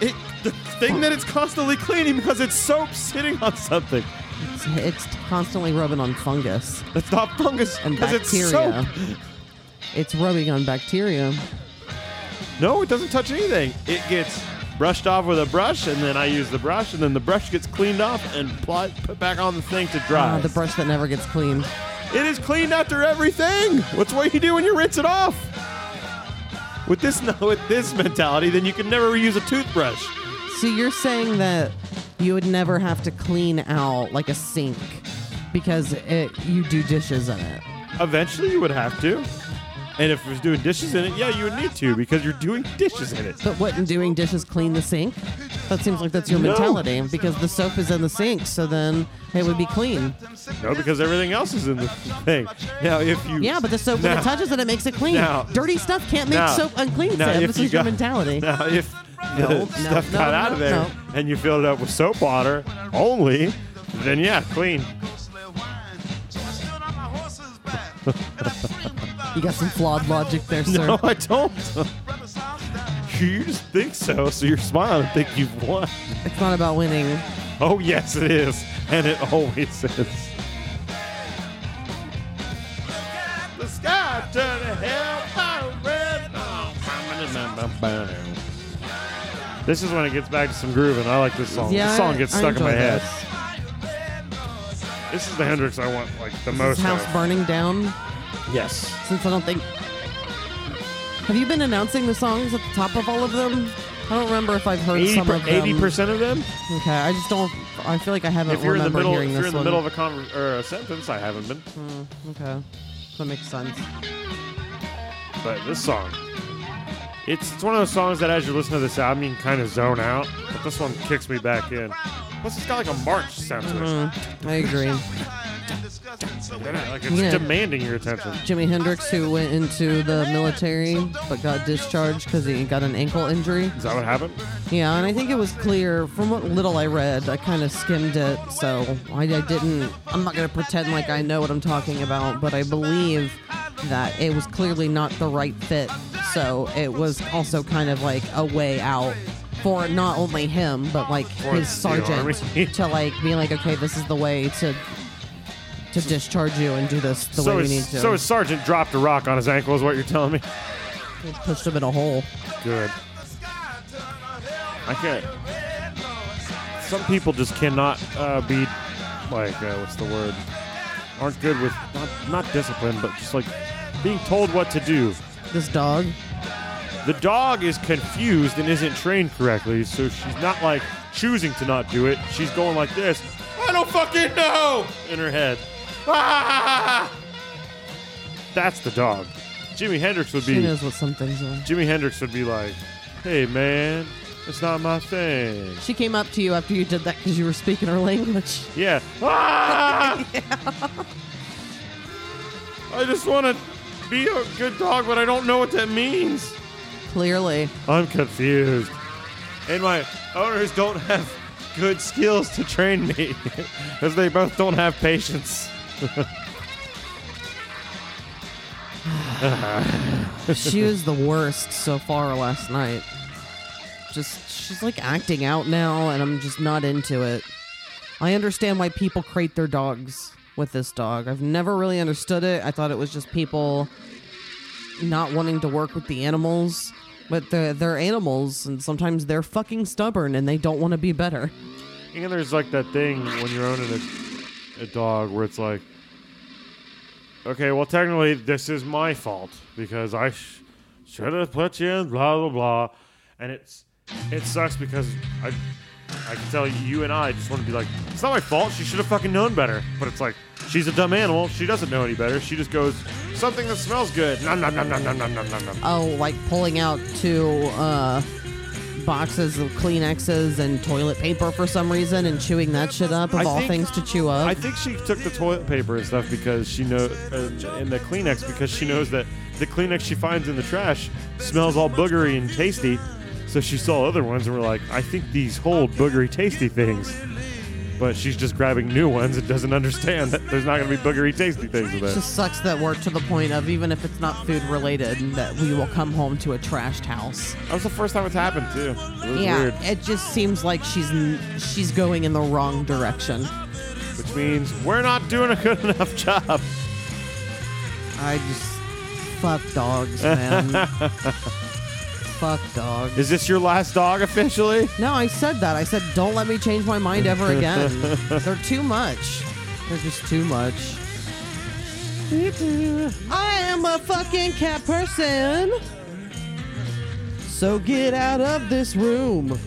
It, the thing that it's constantly cleaning because it's soap sitting on something. It's, it's constantly rubbing on fungus That's not fungus and because it's bacteria. soap. It's rubbing on bacteria. No, it doesn't touch anything. It gets brushed off with a brush, and then I use the brush, and then the brush gets cleaned off and pl- put back on the thing to dry. Ah, the brush that never gets cleaned. it is cleaned after everything. What's what you do when you rinse it off? With this with this mentality, then you can never reuse a toothbrush. So you're saying that you would never have to clean out like a sink because it, you do dishes in it. Eventually, you would have to. And if it was doing dishes in it, yeah, you would need to because you're doing dishes in it. But wouldn't doing dishes clean the sink? That seems like that's your No. mentality because the soap is in the sink, so then it would be clean. No, because everything else is in the thing. Now, if you Yeah, but the soap when Now- it touches it, it makes it clean. now- Dirty stuff can't make now- soap unclean, now, Sam. if This you is your got- mentality. Now, if the no, stuff no, got no, out of there no. and you filled it up with soap water only, then yeah, clean. You got some flawed logic there, sir. No, I don't. you just think so, so you're smiling and think you've won. It's not about winning. Oh yes, it is, and it always is. The sky turned to hell red. This is when it gets back to some groove, and I like this song. Yeah, this song gets I stuck in my enjoy head. this. This is the Hendrix I want like the Is most. house of. burning down Yes. since I don't think. Have you been announcing the songs at the top of all of them? I don't remember if I've heard some of them. Eighty percent of them. Okay, I just don't. I feel like I haven't If you're in the middle, if you're in the one. middle of a conver- or a sentence, I haven't been. Hmm, okay, that makes sense. But this song, it's it's one of those songs that as you listen to this album, you can kind of zone out. But this one kicks me back in. Plus, it's got like a march sound to it. Mm, I agree. Like it's Yeah. demanding your attention. Jimi Hendrix, who went into the military but got discharged because he got an ankle injury. Is that what happened? Yeah, and I think it was clear from what little I read. I kind of skimmed it, so I, I didn't. I'm not gonna pretend like I know what I'm talking about, but I believe that it was clearly not the right fit. So it was also kind of like a way out for not only him but like his the army. sergeant to like be like, okay, this is the way to to discharge you and do this the so way his, we need to. so his sergeant dropped a rock on his ankle, is what you're telling me? pushed him in a hole. Good. I can't. Some people just cannot uh, be like uh, what's the word? Aren't good with not not discipline, but just like being told what to do. This dog. The dog is confused and isn't trained correctly, so she's not like choosing to not do it. She's going like this. I don't fucking know in her head. Ah! That's the dog. Jimi Hendrix would be. She knows what some things are. Jimi Hendrix would be like, "Hey man, it's not my thing." She came up to you after you did that because you were speaking her language. Yeah. Ah! I just want to be a good dog, but I don't know what that means. Clearly. I'm confused. And my owners don't have good skills to train me because they both don't have patience. she was the worst so far last night. Just, she's like acting out now, and I'm just not into it. I understand why people crate their dogs with this dog. I've never really understood it. I thought it was just people not wanting to work with the animals. But they're, they're animals, and sometimes they're fucking stubborn and they don't want to be better. And there's like that thing when you're owning a, a dog where it's like, okay, well, technically, this is my fault because I sh- should have put you in, blah, blah, blah. And it's it sucks because I I can tell you and I just want to be like, it's not my fault. She should have fucking known better. But it's like, she's a dumb animal. She doesn't know any better. She just goes, something that smells good. Nom, nom, nom, nom, nom, nom, nom, nom. Oh, like pulling out two uh, boxes of Kleenexes and toilet paper for some reason and chewing that shit up of I all think- things to chew up. I think she took the toilet paper and stuff because she knows and, um, and the Kleenex because she knows that the Kleenex she finds in the trash smells all boogery and tasty, so she saw other ones and we're like, I think these hold boogery tasty things. But she's just grabbing new ones and doesn't understand that there's not going to be boogery tasty things with it it. just sucks that we're to the point of even if it's not food related that we will come home to a trashed house. That was the first time it's happened too. It was yeah, weird. it just seems like she's n- she's going in the wrong direction. Which means we're not doing a good enough job. I just fuck dogs, man. fuck dog. Is this your last dog officially? No, I said that. I said don't let me change my mind ever again. They're too much. They're just too much. I am a fucking cat person. So get out of this room.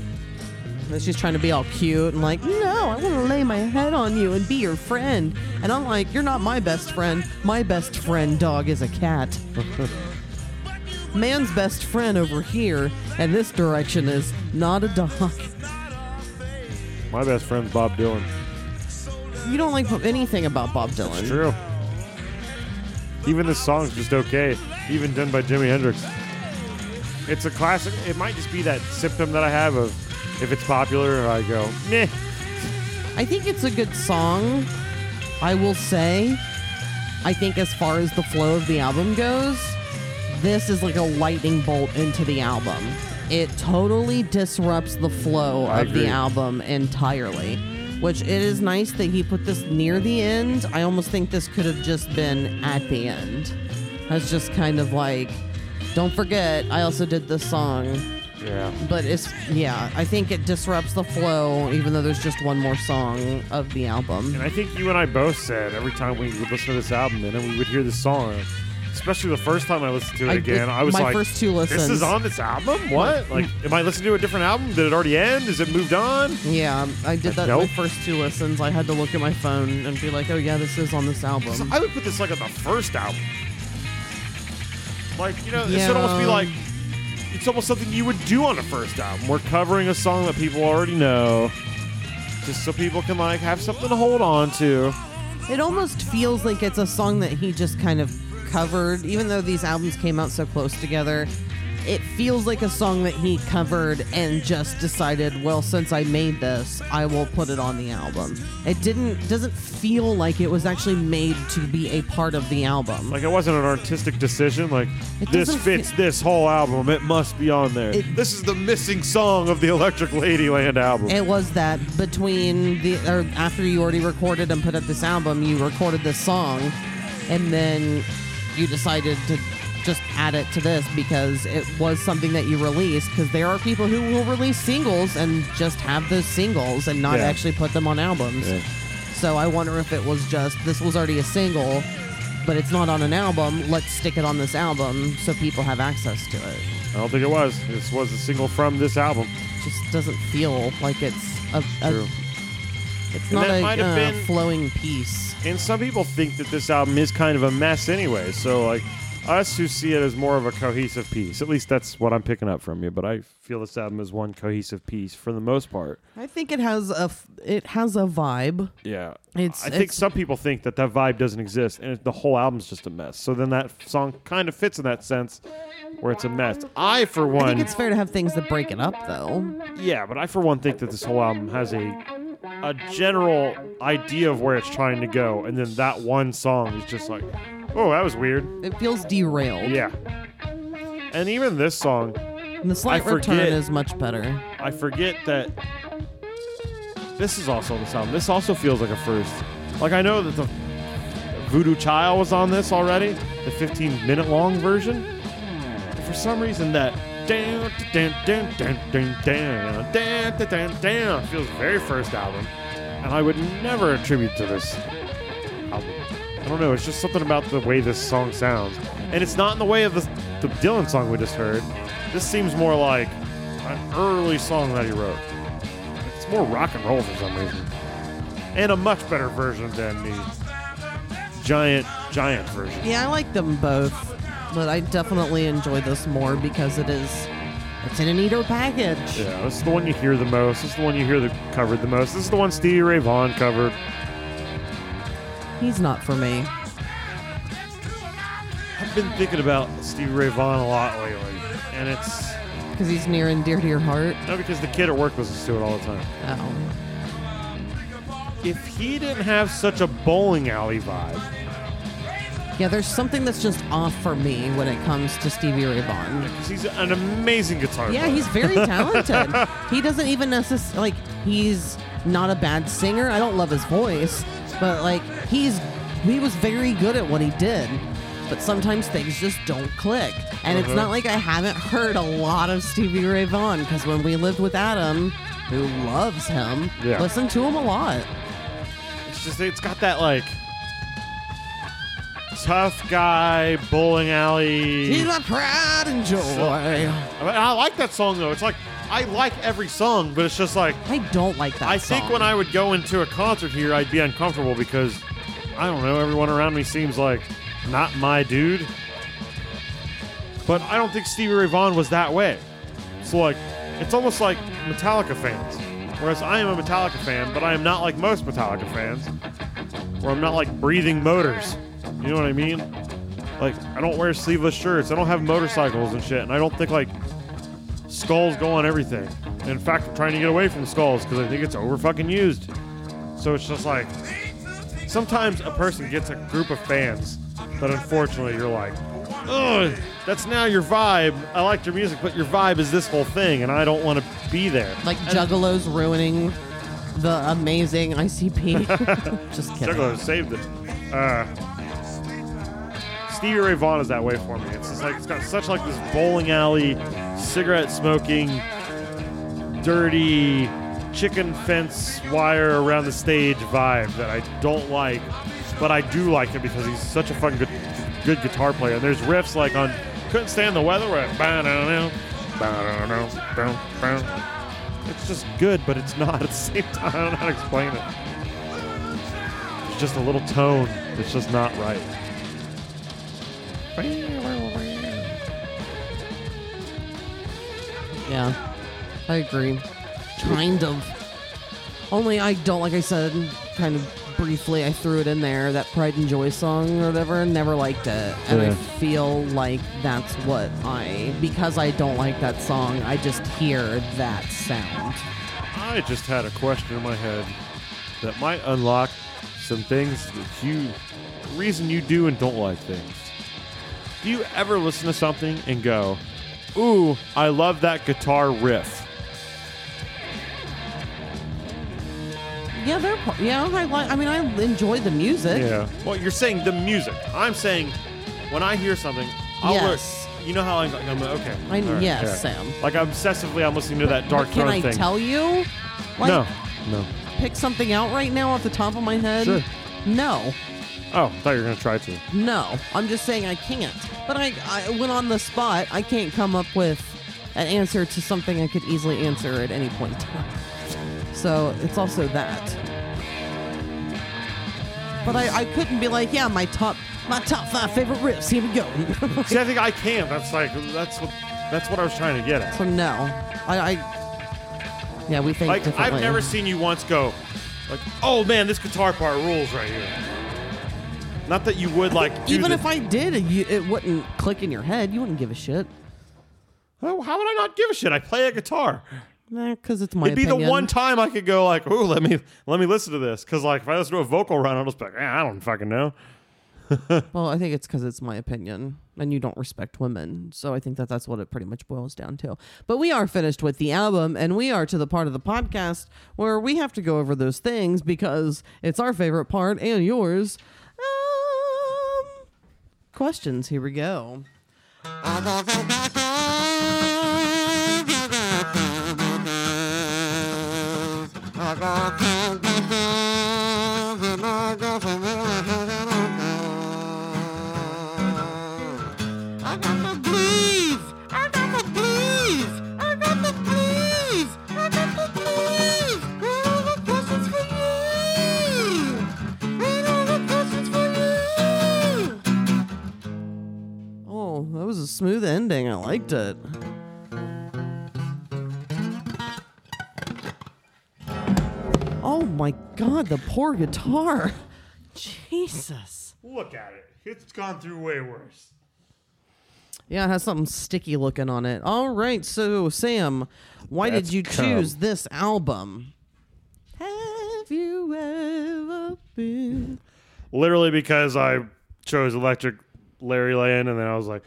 And she's trying to be all cute and like, no, I want to lay my head on you and be your friend. And I'm like, you're not my best friend. My best friend dog is a cat. Man's best friend over here, and this direction is not a dog. My best friend's Bob Dylan. You don't like anything about Bob Dylan. True. Even this song's just okay, even done by Jimi Hendrix. It's a classic. It might just be that symptom that I have of if it's popular, I go, meh. I think it's a good song. I will say, I think as far as the flow of the album goes, this is like a lightning bolt into the album. It totally disrupts the flow I of agree. the album entirely. which it is nice that he put this near the end. I almost think this could have just been at the end. That's just kind of like, don't forget, I also did this song. Yeah. But it's, yeah, I think it disrupts the flow, even though there's just one more song of the album. And I think you and I both said every time we would listen to this album and then we would hear this song, especially the first time I listened to it I- again, I was my like, first two listens. This is on this album? What? Like, am I listening to a different album? Did it already end? Is it moved on? Yeah, I did that Nope. my first two listens. I had to look at my phone and be like, oh, yeah, this is on this So album. I would put this like on the first album. Like, you know, it should almost be like it's almost something you would do on a first album. We're covering a song that people already know. Just so people can like have something to hold on to. It almost feels like it's a song that he just kind of covered, even though these albums came out so close together. It feels like a song that he covered and just decided, well, since I made this, I will put it on the album. It didn't doesn't feel like it was actually made to be a part of the album. Like it wasn't an artistic decision. Like It this fits fe- this whole album. It must be on there. It- this is the missing song of the Electric Ladyland album. It was that between the or after you already recorded and put up this album, you recorded this song, and then you decided to just add it to this because it was something that you released. Because there are people who will release singles and just have those singles and not Yeah. actually put them on albums. Yeah. So I wonder if it was just this was already a single, but it's not on an album. Let's stick it on this album so people have access to it. I don't think it was. This was a single from this album. Just doesn't feel like it's a, a True. It's not that a might have uh, been- flowing piece. And some people think that this album is kind of a mess anyway. So, like, us who see it as more of a cohesive piece, at least that's what I'm picking up from you. But I feel this album is one cohesive piece for the most part. I think it has a f- it has a vibe. Yeah. It's- I think it's- some people think that that vibe doesn't exist and it, the whole album's just a mess. So then that song kind of fits in that sense where it's a mess. I, for I one, think it's fair to have things that break it up, though. yeah, but I, for one, think that this whole album has a a general idea of where it's trying to go. And then that one song is just like, oh, that was weird. It feels derailed. Yeah. And even this song, And the slight I return forget- is much better. I forget that this is also on this album. This also feels like a first. Like I know that the Voodoo Child was on this already, the 15 minute long version. But for some reason that down down down down down down down down down feels very first album. And I would never attribute to this album. I don't know, it's just something about the way this song sounds. And it's not in the way of the, the Dylan song we just heard. This seems more like an early song that he wrote. It's more rock and roll for some reason. And a much better version than the giant, giant version. Yeah, I like them both, but I definitely enjoy this more because it is it's in a neater package. Yeah, this is the one you hear the most. This is the one you hear the covered the most. This is the one Stevie Ray Vaughan covered. He's not for me. I've been thinking about Stevie Ray Vaughan a lot lately. And it's Because he's near and dear to your heart. not because the kid at work listens to it all the time. Oh. If he didn't have such a bowling alley vibe, Yeah, there's something that's just off for me when it comes to Stevie Ray Vaughan. because he's an amazing guitar Yeah, player. he's very talented. he doesn't even necessarily like he's not a bad singer. I don't love his voice, but like he's he was very good at what he did. But sometimes things just don't click. And it's Uh-huh. not like I haven't heard a lot of Stevie Ray Vaughan because when we lived with Adam, who loves him, Yeah. listen to him a lot. It's just it's got that like tough guy bowling alley. He's my pride and joy. I, mean, I like that song though. It's like I like every song, but it's just like I don't like that I think when I would go into a concert here, I'd be uncomfortable because I don't know. Everyone around me seems like not my dude. But I don't think Stevie Ray Vaughan was that way. So like, it's almost like Metallica fans. Whereas I am a Metallica fan, but I am not like most Metallica fans, where I'm not like breathing motors. You know what I mean? Like, I don't wear sleeveless shirts. I don't have motorcycles and shit, and I don't think like skulls go on everything. In fact, I'm trying to get away from skulls because I think it's over fucking used. So it's just like sometimes a person gets a group of fans that unfortunately you're like, oh, that's now your vibe. I liked your music, but your vibe is this whole thing, and I don't want to be there. like Juggalos ruining the amazing ICP. Just kidding. Juggalo saved it. Uh, Stevie Ray Vaughan is that way for me. It's just like it's got such like this bowling alley, cigarette smoking, dirty chicken fence wire around the stage vibe that I don't like, but I do like it because he's such a fucking good, good guitar player. And there's riffs like on "Couldn't Stand the Weather" where it's just good, but it's not at the same time. I don't know how to explain it. It's just a little tone that's just not right. Yeah, I agree. Kind of. Only I don't, like I said, kind of briefly, I threw it in there, that Pride and Joy song or whatever, never liked it. And I feel like that's what I, because I don't like that song, I just hear that sound. I just had a question in my head that might unlock some things that you, reason you do and don't like things. Do you ever listen to something and go, "Ooh, I love that guitar riff"? Yeah, they're, yeah, I like, I mean, I enjoy the music. Yeah. Well, you're saying the music. I'm saying when I hear something, I'll Yes. You know how I'm, I'm okay. I- right, yes, yeah. Sam. Like obsessively, I'm listening to that Dark But can I tell you? Like, no, no. pick something out right now off the top of my head? Sure. No. Oh, I thought you were gonna try to. No, I'm just saying I can't. But I, I when on the spot, I can't come up with an answer to something I could easily answer at any point in time. So it's also that. But I, I couldn't be like, yeah, my top my top five favorite riffs. Here we go. See, I think I can. That's like that's what that's what I was trying to get at. so no, I, I yeah, we think Like. I've never seen you once go, like, oh man, this guitar part rules right here. Not that you would like. Even if I did, it, you, it wouldn't click in your head. You wouldn't give a shit. Oh, how would I not give a shit? I play a guitar. Because it's my It'd be opinion. the one time I could go like, "Ooh, let me let me listen to this," because like if I listen to a vocal run, I'll just be like, eh, "I don't fucking know." Well, I think it's because it's my opinion, and you don't respect women. So I think that that's what it pretty much boils down to. But we are finished with the album, and we are to the part of the podcast where we have to go over those things because it's our favorite part and yours. Questions. Here we go. Smooth ending. I liked it. Oh my god, the poor guitar. Jesus. Look at it; it's gone through way worse. Yeah, it has something sticky looking on it. All right, so Sam, why That's did you cum. choose this album? Have you ever been? Literally because I chose Electric Larry Land, and then I was like,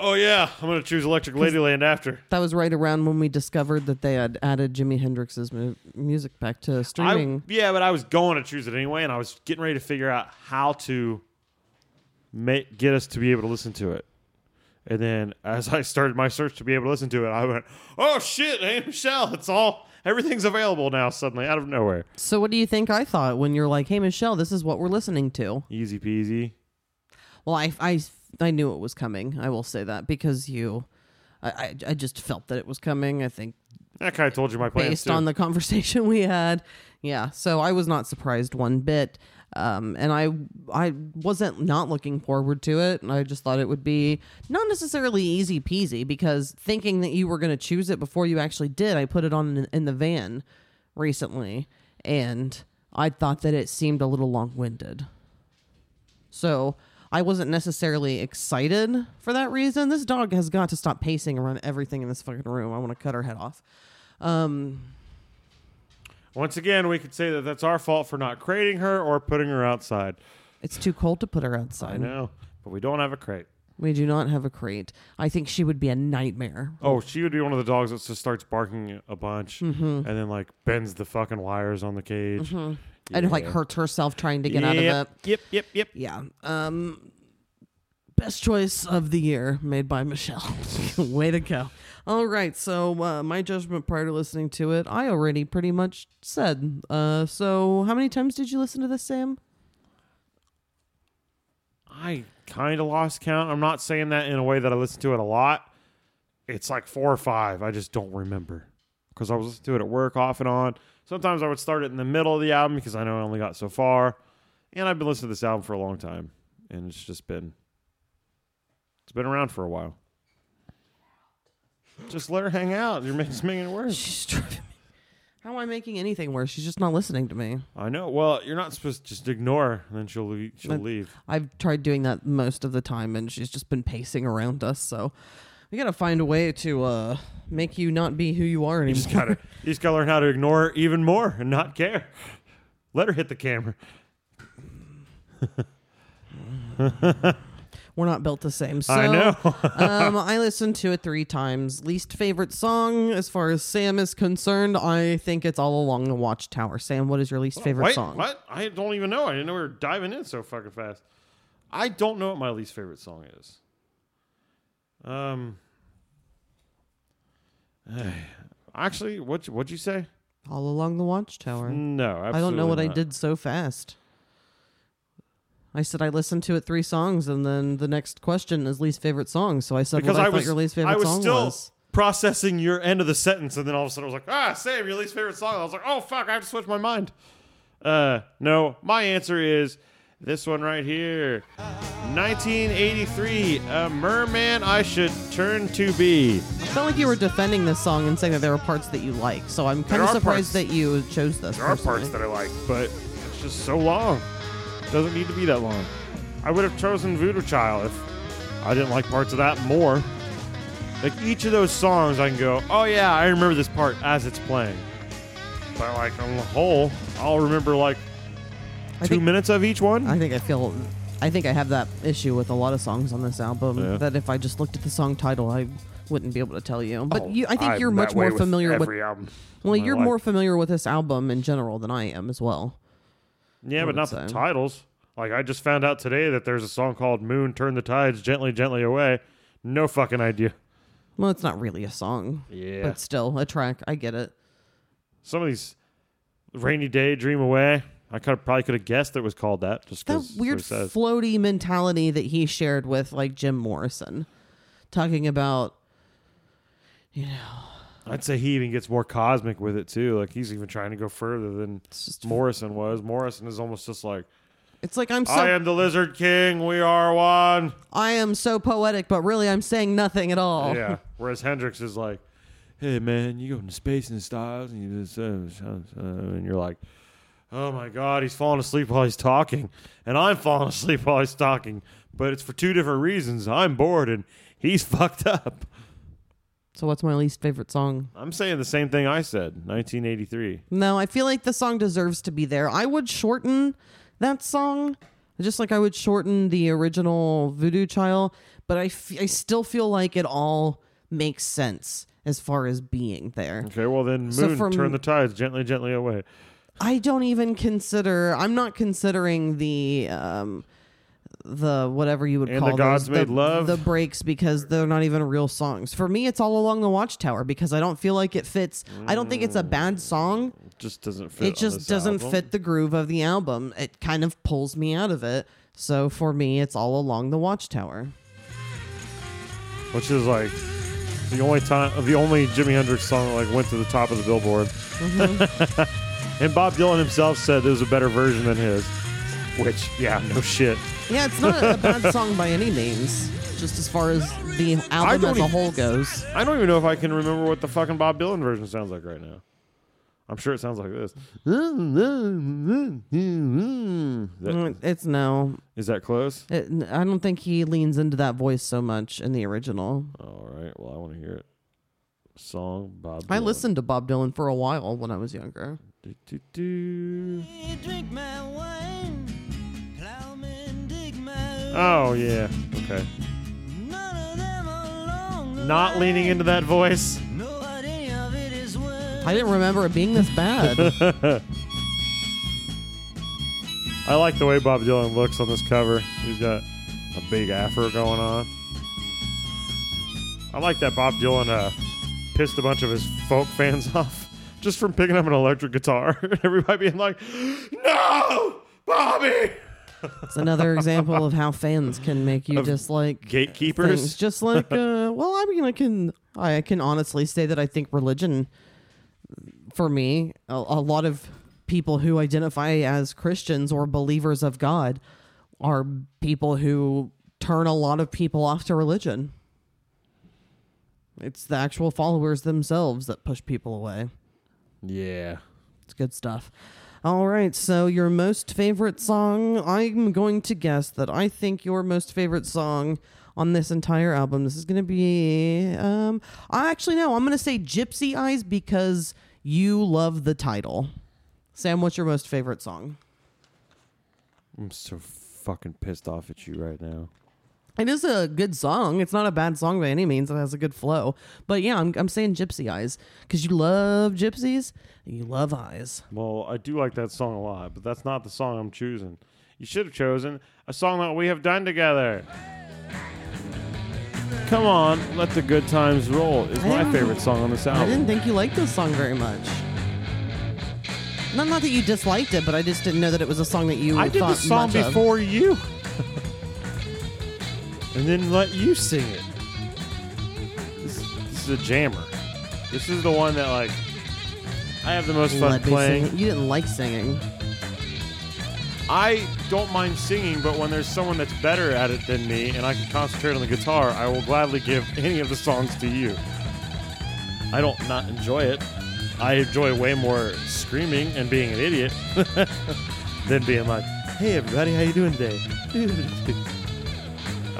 "Oh yeah, I'm gonna choose Electric Ladyland after." That was right around when we discovered that they had added Jimi Hendrix's mu- music back to I, streaming. yeah, but I was going to choose it anyway, and I was getting ready to figure out how to make get us to be able to listen to it. And then as I started my search to be able to listen to it, I went, "Oh shit, hey Michelle, it's all everything's available now suddenly out of nowhere." So, what do you think I thought when you're like, "Hey, Michelle, this is what we're listening to"? Easy peasy. Well, I, I, I knew it was coming. I will say that because you, I, I, I just felt that it was coming. I think I kind of told you my plans based too. on the conversation we had, yeah. So I was not surprised one bit, um, and I, I wasn't not looking forward to it. And I just thought it would be not necessarily easy peasy because thinking that you were going to choose it before you actually did, I put it on in, in the van recently, and I thought that it seemed a little long winded. So I wasn't necessarily excited for that reason. This dog has got to stop pacing around everything in this fucking room. I want to cut her head off. Um, Once again, we could say that that's our fault for not crating her or putting her outside. it's too cold to put her I outside. know, but we don't have a crate. We do not have a crate. I think she would be a nightmare. Oh, she would be one of the dogs that just starts barking a bunch Mm-hmm. and then like bends the fucking wires on the cage. And like hurts herself trying to get out of it. Yep, yep, yep. Yeah. Um best choice of the year made by Michelle. Way to go. All right, so uh, my judgment prior to listening to it, I already pretty much said. Uh so how many times did you listen to this, Sam? I kind of lost count. I'm not saying that in a way that I listen to it a lot. It's like four or five. I just don't remember because I was listening to it at work off and on. Sometimes I would start it in the middle of the album because I know I only got so far. And I've been listening to this album for a long time, and it's just been it's been around for a while. Just let her hang out. You're just making it worse. She's driving me. How am I making anything worse? She's just not listening to me. I know. Well, you're not supposed to just ignore her, and then she'll leave, she'll But- leave. I've tried doing that most of the time, and she's just been pacing around us. So we gotta find a way to uh, make you not be who you are You anymore. just gotta you just gotta learn how to ignore her even more and not care. Let her hit the camera. We're not built the same. So, I know. um, I listened to it three times. Least favorite song, as far as Sam is concerned, I think it's all along the Watchtower. Sam, what is your least favorite Wait, song? what? I don't even know. I didn't know we were diving in so fucking fast. I don't know what my least favorite song is. Um. Actually, what what'd you say? All along the Watchtower. No, I don't know what absolutely I did so fast. I said I listened to it three songs, and then the next question is least favorite song. So I said because what I, I thought was your least favorite I was song still was. processing your end of the sentence, and then all of a sudden I was like, ah, Sam, your least favorite song. I was like, oh fuck, I have to switch my mind. Uh, no, my answer is this one right here, 1983, a merman I should turn to be. I felt like you were defending this song and saying that there are parts that you like. So I'm kind There of are surprised parts- that you chose this. There are personally. parts that I like, but it's just so long. It doesn't need to be that long. I would have chosen Voodoo Child if I didn't like parts of that more. Like each of those songs, I can go, oh yeah, I remember this part as it's playing. But like on the whole, I'll remember like I two think- minutes of each one. I think I feel. I think I have that issue with a lot of songs on this album. Yeah. That if I just looked at the song title, I wouldn't be able to tell you. But Oh, you, I think I'm you're much more familiar with. every album. Well, you're life. more familiar with this album in general than I am as well. Yeah, but not the titles. Like I just found out today that there's a song called "Moon Turn the Tides Gently, Gently Away." No fucking idea. Well, it's not really a song, Yeah. but still a track. I get it. Some of these rainy day, dream away. I could probably could have guessed it was called that just That weird floaty mentality that he shared with like Jim Morrison, talking about you know. I'd say he even gets more cosmic with it too. Like he's even trying to go further than Morrison was. Morrison is almost just like, it's like I'm so "I am the Lizard King. We are one." I am so poetic, but really I'm saying nothing at all. Yeah. Whereas Hendrix is like, "Hey man, you go into space and stars, and you just uh, uh, uh," and you're like." Oh my God, he's falling asleep while he's talking, and I'm falling asleep while he's talking. But it's for two different reasons. I'm bored, and he's fucked up. So what's my least favorite song? I'm saying the same thing I said. 1983. No, I feel like the song deserves to be there. I would shorten that song, just like I would shorten the original Voodoo Child, but I, f- I still feel like it all makes sense as far as being there. Okay, well then, So moon, from- turn the tides gently, gently away. I don't even consider. I'm not considering the um, the whatever you would And call the Gods those, Made the, Love? the breaks because they're not even real songs. For me, it's all along the Watchtower because I don't feel like it fits. I don't think it's a bad song. It just doesn't fit. it just doesn't album. fit the groove of the album. It kind of pulls me out of it. So for me, it's all along the Watchtower. Which is like the only time, the only Jimi Hendrix song that like went to the top of the Billboard. Mm-hmm. and Bob Dylan himself said there was a better version than his. Which, yeah, no shit. Yeah, it's not a bad song by any means. Just as far as the album as a even- whole goes. I don't even know if I can remember what the fucking Bob Dylan version sounds like right now. I'm sure it sounds like this. That- It's no. Is that close? It, I don't think he leans into that voice so much in the original. All right. Well, I want to hear it. Song Bob. Dylan. I listened to Bob Dylan for a while when I was younger. Do, do, do. Drink my wine, plowman dig my Oh yeah. Okay. not leaning into that voice. I didn't remember it being this bad. I like the way Bob Dylan looks on this cover. He's got a big afro going on. I like that Bob Dylan uh, pissed a bunch of his folk fans off just from picking up an electric guitar. And everybody being like, "No, Bobby!" it's another example of how fans can make you Of dislike gatekeepers? things. Just like, uh, well, I mean, I can, I can honestly say that I think religion, for me, a, a lot of people who identify as Christians or believers of God are people who turn a lot of people off to religion. It's the actual followers themselves that push people away. Yeah. It's good stuff. All right, so your most favorite song, I'm going to guess that I think your most favorite song on this entire album, this is going to be um I actually know, I'm going to say Gypsy Eyes because you love the title. Sam, what's your most favorite song? I'm so fucking pissed off at you right now. It is a good song. It's not a bad song by any means. It has a good flow. But yeah, I'm, I'm saying Gypsy Eyes because you love gypsies and you love eyes. Well, I do like that song a lot, but that's not the song I'm choosing. You should have chosen a song that we have done together. Come on, let the good times roll is my favorite song on this album. I didn't think you liked this song very much. Not, not that you disliked it, but I just didn't know that it was a song that you I did thought the song much of. before you. And then let you sing it. This, this is a jammer. This is the one that like I have the most fun Let me playing. sing it. You didn't like singing. I don't mind singing, but when there's someone that's better at it than me and I can concentrate on the guitar, I will gladly give any of the songs to you. I don't not enjoy it. I enjoy way more screaming and being an idiot than being like, "Hey everybody, how you doing today?"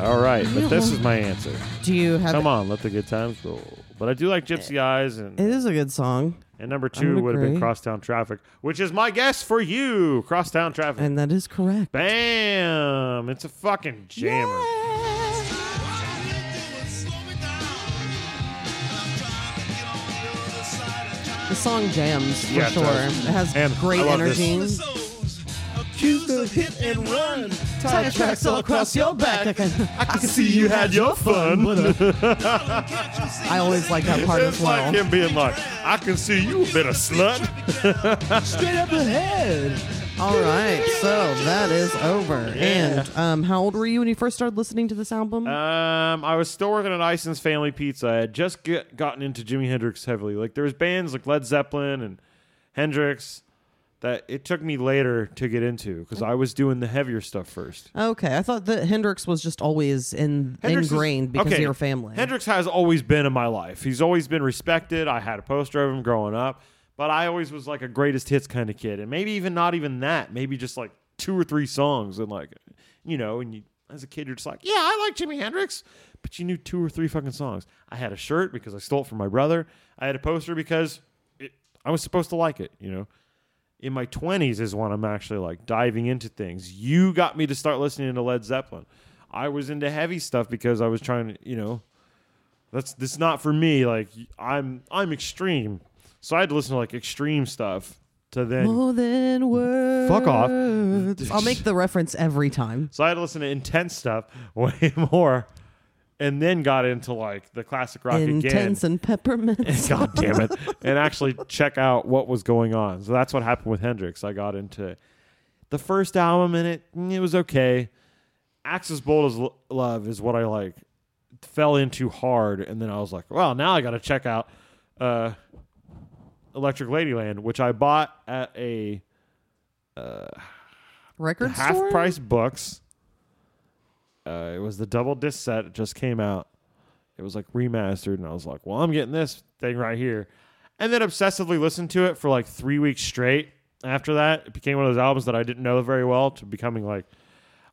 All right, but this is my answer. Do you have? Come on, let the good times roll. But I do like Gypsy Eyes, and, It is a good song, and number two would have been agree. Crosstown Traffic, which is my guess for you, Crosstown Traffic. and that is correct. Bam! It's a fucking jammer. The song jams for Yeah, it sure. does. It has And great I love this. energy. Choose the hit and run. Tire tracks all across your back. I can, I can see you had your fun. I always like that part it's as well. like him being like, I can see you a bit of slut. Straight up ahead. All right, so that is over. And um, how old were you when you first started listening to this album? Um, I was still working at Ison's Family Pizza. I had just get, gotten into Jimi Hendrix heavily. Like there was bands like Led Zeppelin and Hendrix that it took me later to get into because I was doing the heavier stuff first. okay, I thought that Hendrix was just always in, Hendrix is- ingrained because okay, of your family. Hendrix has always been in my life. He's always been respected. I had a poster of him growing up, but I always was like a greatest hits kind of kid, and maybe even not even that. Maybe just like two or three songs, and like, you know, and you as a kid you're just like, yeah, I like Jimi Hendrix, but you knew two or three fucking songs. I had a shirt because I stole it from my brother. I had a poster because it, I was supposed to like it. You know. In my 20s is when I'm actually like diving into things. You got me to start listening to Led Zeppelin. I was into heavy stuff because I was trying to, you know, that's this not for me. Like I'm I'm extreme, so I had to listen to like extreme stuff to then. More than words. Fuck off. I'll make the reference every time. So I had to listen to intense stuff way more, and then got into like the classic rock again. Intense and peppermint. God damn it! And actually check out what was going on. So that's what happened with Hendrix. I got into the first album, and it mm, it was okay. Axis Bold as L- Love is what I like fell into hard, and then I was like, well, now I got to check out uh, Electric Ladyland, which I bought at a Record half store? price books. Uh, it was the double disc set. It just came out. It was like remastered, and I was like, "Well, I'm getting this thing right here," and then obsessively listened to it for like three weeks straight. After that, it became one of those albums that I didn't know very well to becoming like,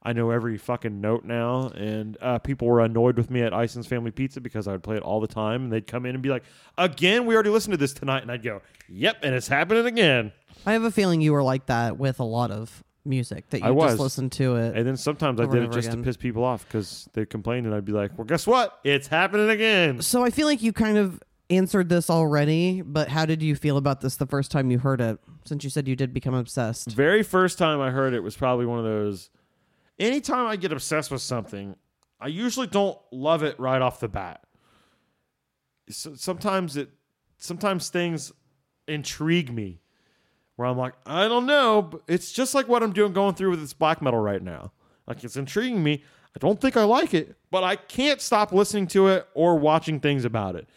I know every fucking note now. And uh, people were annoyed with me at Ison's Family Pizza because I would play it all the time, and they'd come in and be like, "Again, we already listened to this tonight," and I'd go, "Yep," and it's happening again. I have a feeling you were like that with a lot of music that you I was. just listen to it. And then sometimes I Over did and it over just again. to piss people off because they complained, and I'd be like, "Well, guess what? It's happening again." So I feel like you kind of answered this already, but how did you feel about this the first time you heard it? Since you said you did become obsessed. Very first time I heard it was probably one of those. Anytime I get obsessed with something, I usually don't love it right off the bat. So sometimes it, sometimes things intrigue me, where I'm like, I don't know, but it's just like what I'm doing going through with this black metal right now. Like it's intriguing me. I don't think I like it, but I can't stop listening to it or watching things about it.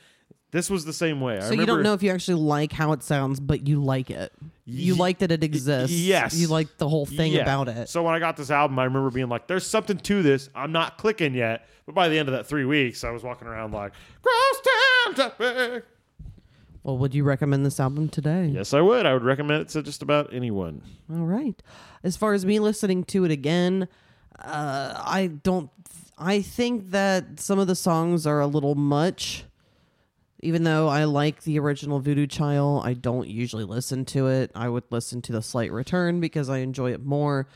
This was the same way. I So you remember, don't know if you actually like how it sounds, but you like it. You Ye- like that it exists. yes. You like the whole thing Yeah. about it. So when I got this album, I remember being like, "There's something to this. I'm not clicking yet." But by the end of that three weeks, I was walking around like, "Cross town traffic." Well, would you recommend this album today? Yes, I would. I would recommend it to just about anyone. All right. As far as me listening to it again, uh, I don't. I think that some of the songs are a little much. Even though I like the original Voodoo Child, I don't usually listen to it. I would listen to the Slight Return because I enjoy it more.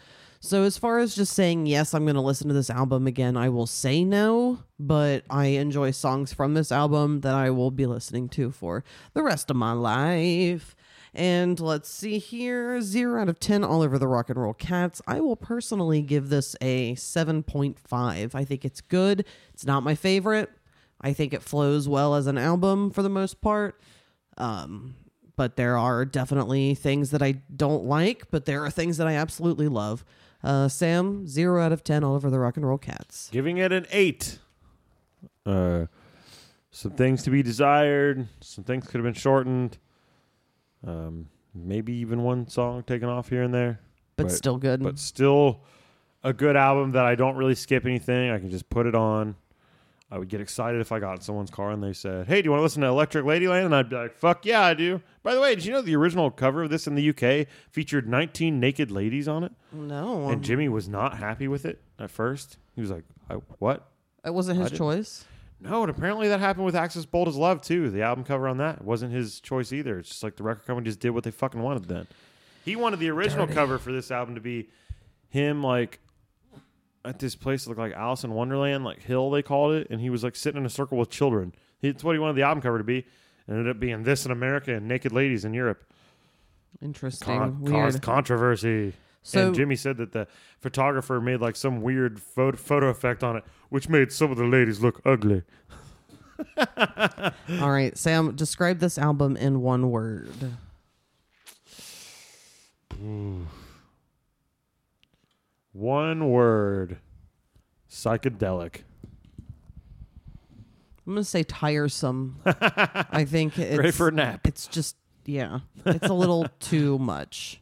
So as far as just saying yes, I'm going to listen to this album again, I will say no, but I enjoy songs from this album that I will be listening to for the rest of my life. And let's see here, zero out of ten all over the rock and roll cats. I will personally give this a seven point five. I think it's good. It's not my favorite. I think it flows well as an album for the most part. Um, but there are definitely things that I don't like, but there are things that I absolutely love. Uh, Sam, zero out of ten all over the rock and roll cats. Giving it an eight. Uh, some things to be desired. Some things could have been shortened. Um, maybe even one song taken off here and there. But, But- still good. but still a good album that I don't really skip anything. I can just put it on. I would get excited if I got in someone's car and they said, "Hey, do you want to listen to Electric Ladyland?" And I'd be like, "Fuck yeah, I do." By the way, did you know the original cover of this in the UK featured 19 naked ladies on it? no, And Jimi was not happy with it at first. He was like, I, "What?" it wasn't his choice. No, and apparently that happened with Axis Bold as Love too. The album cover on that wasn't his choice either. It's just like the record company just did what they fucking wanted then. He wanted the original Dirty. cover for this album to be him like at this place that looked like Alice in Wonderland, like Hill they called it, and he was like sitting in a circle with children. It's what he wanted the album cover to be. It ended up being this in America and naked ladies in Europe. Interesting. Con- Weird. caused controversy. So- and Jimi said that the photographer made like some weird photo, photo effect on it, which made some of the ladies look ugly. All right, Sam, describe this album in one word. One word. Psychedelic. I'm gonna say tiresome. I think it's Ready for a nap. It's just yeah, it's a little too much.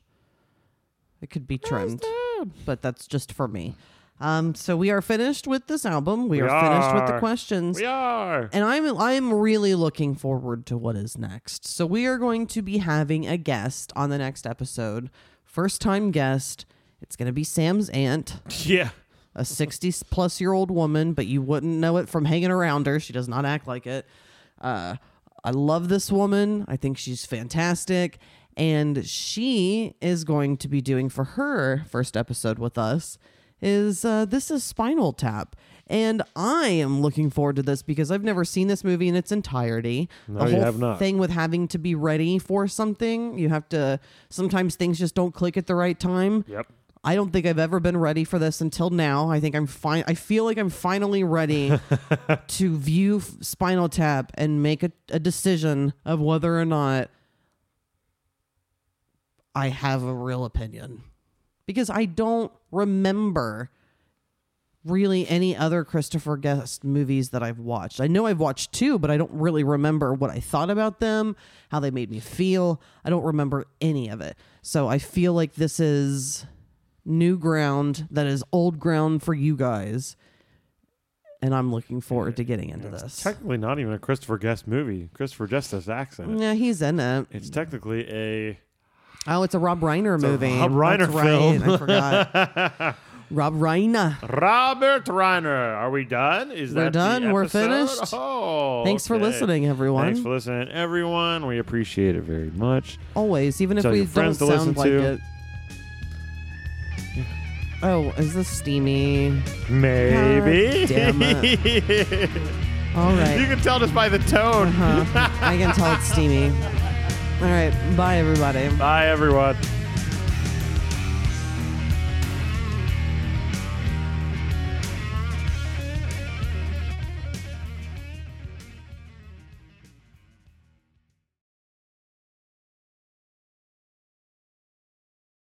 It could be trimmed, but that's just for me. Um, so we are finished with this album. We, We are, finished with the questions. We are. And I'm I'm really looking forward to what is next. So we are going to be having a guest on the next episode. First time guest. It's going to be Sam's aunt, Yeah. a 60 plus year old woman, but you wouldn't know it from hanging around her. She does not act like it. Uh, I love this woman. I think she's fantastic. And she is going to be doing for her first episode with us is uh, this is Spinal Tap. And I am looking forward to this because I've never seen this movie in its entirety. No, the you have not. thing with having to be ready for something, you have to sometimes things just don't click at the right time. Yep. I don't think I've ever been ready for this until now. I think I'm fine. I feel like I'm finally ready to view f- Spinal Tap and make a, a decision of whether or not I have a real opinion. Because I don't remember really any other Christopher Guest movies that I've watched. I know I've watched two, but I don't really remember what I thought about them, how they made me feel. I don't remember any of it. So I feel like this is new ground that is old ground for you guys. And I'm looking forward to getting into It's this. technically not even a Christopher Guest movie. Christopher Guest has accent. Yeah, he's in it. It's technically a Oh, it's a Rob Reiner a movie. Rob Reiner That's right. film. I forgot. Rob Reiner. Robert Reiner. Are we done? Is We're that the done. We're episode? finished. Oh, Thanks for okay. listening, everyone. Thanks for listening, everyone. We appreciate it very much. Always, even if Tell we your don't friends to sound like to. it. Oh, is this steamy? Maybe. God damn All you can tell just by the tone. Uh-huh. I can tell it's steamy. All right. Bye, everybody. Bye, everyone.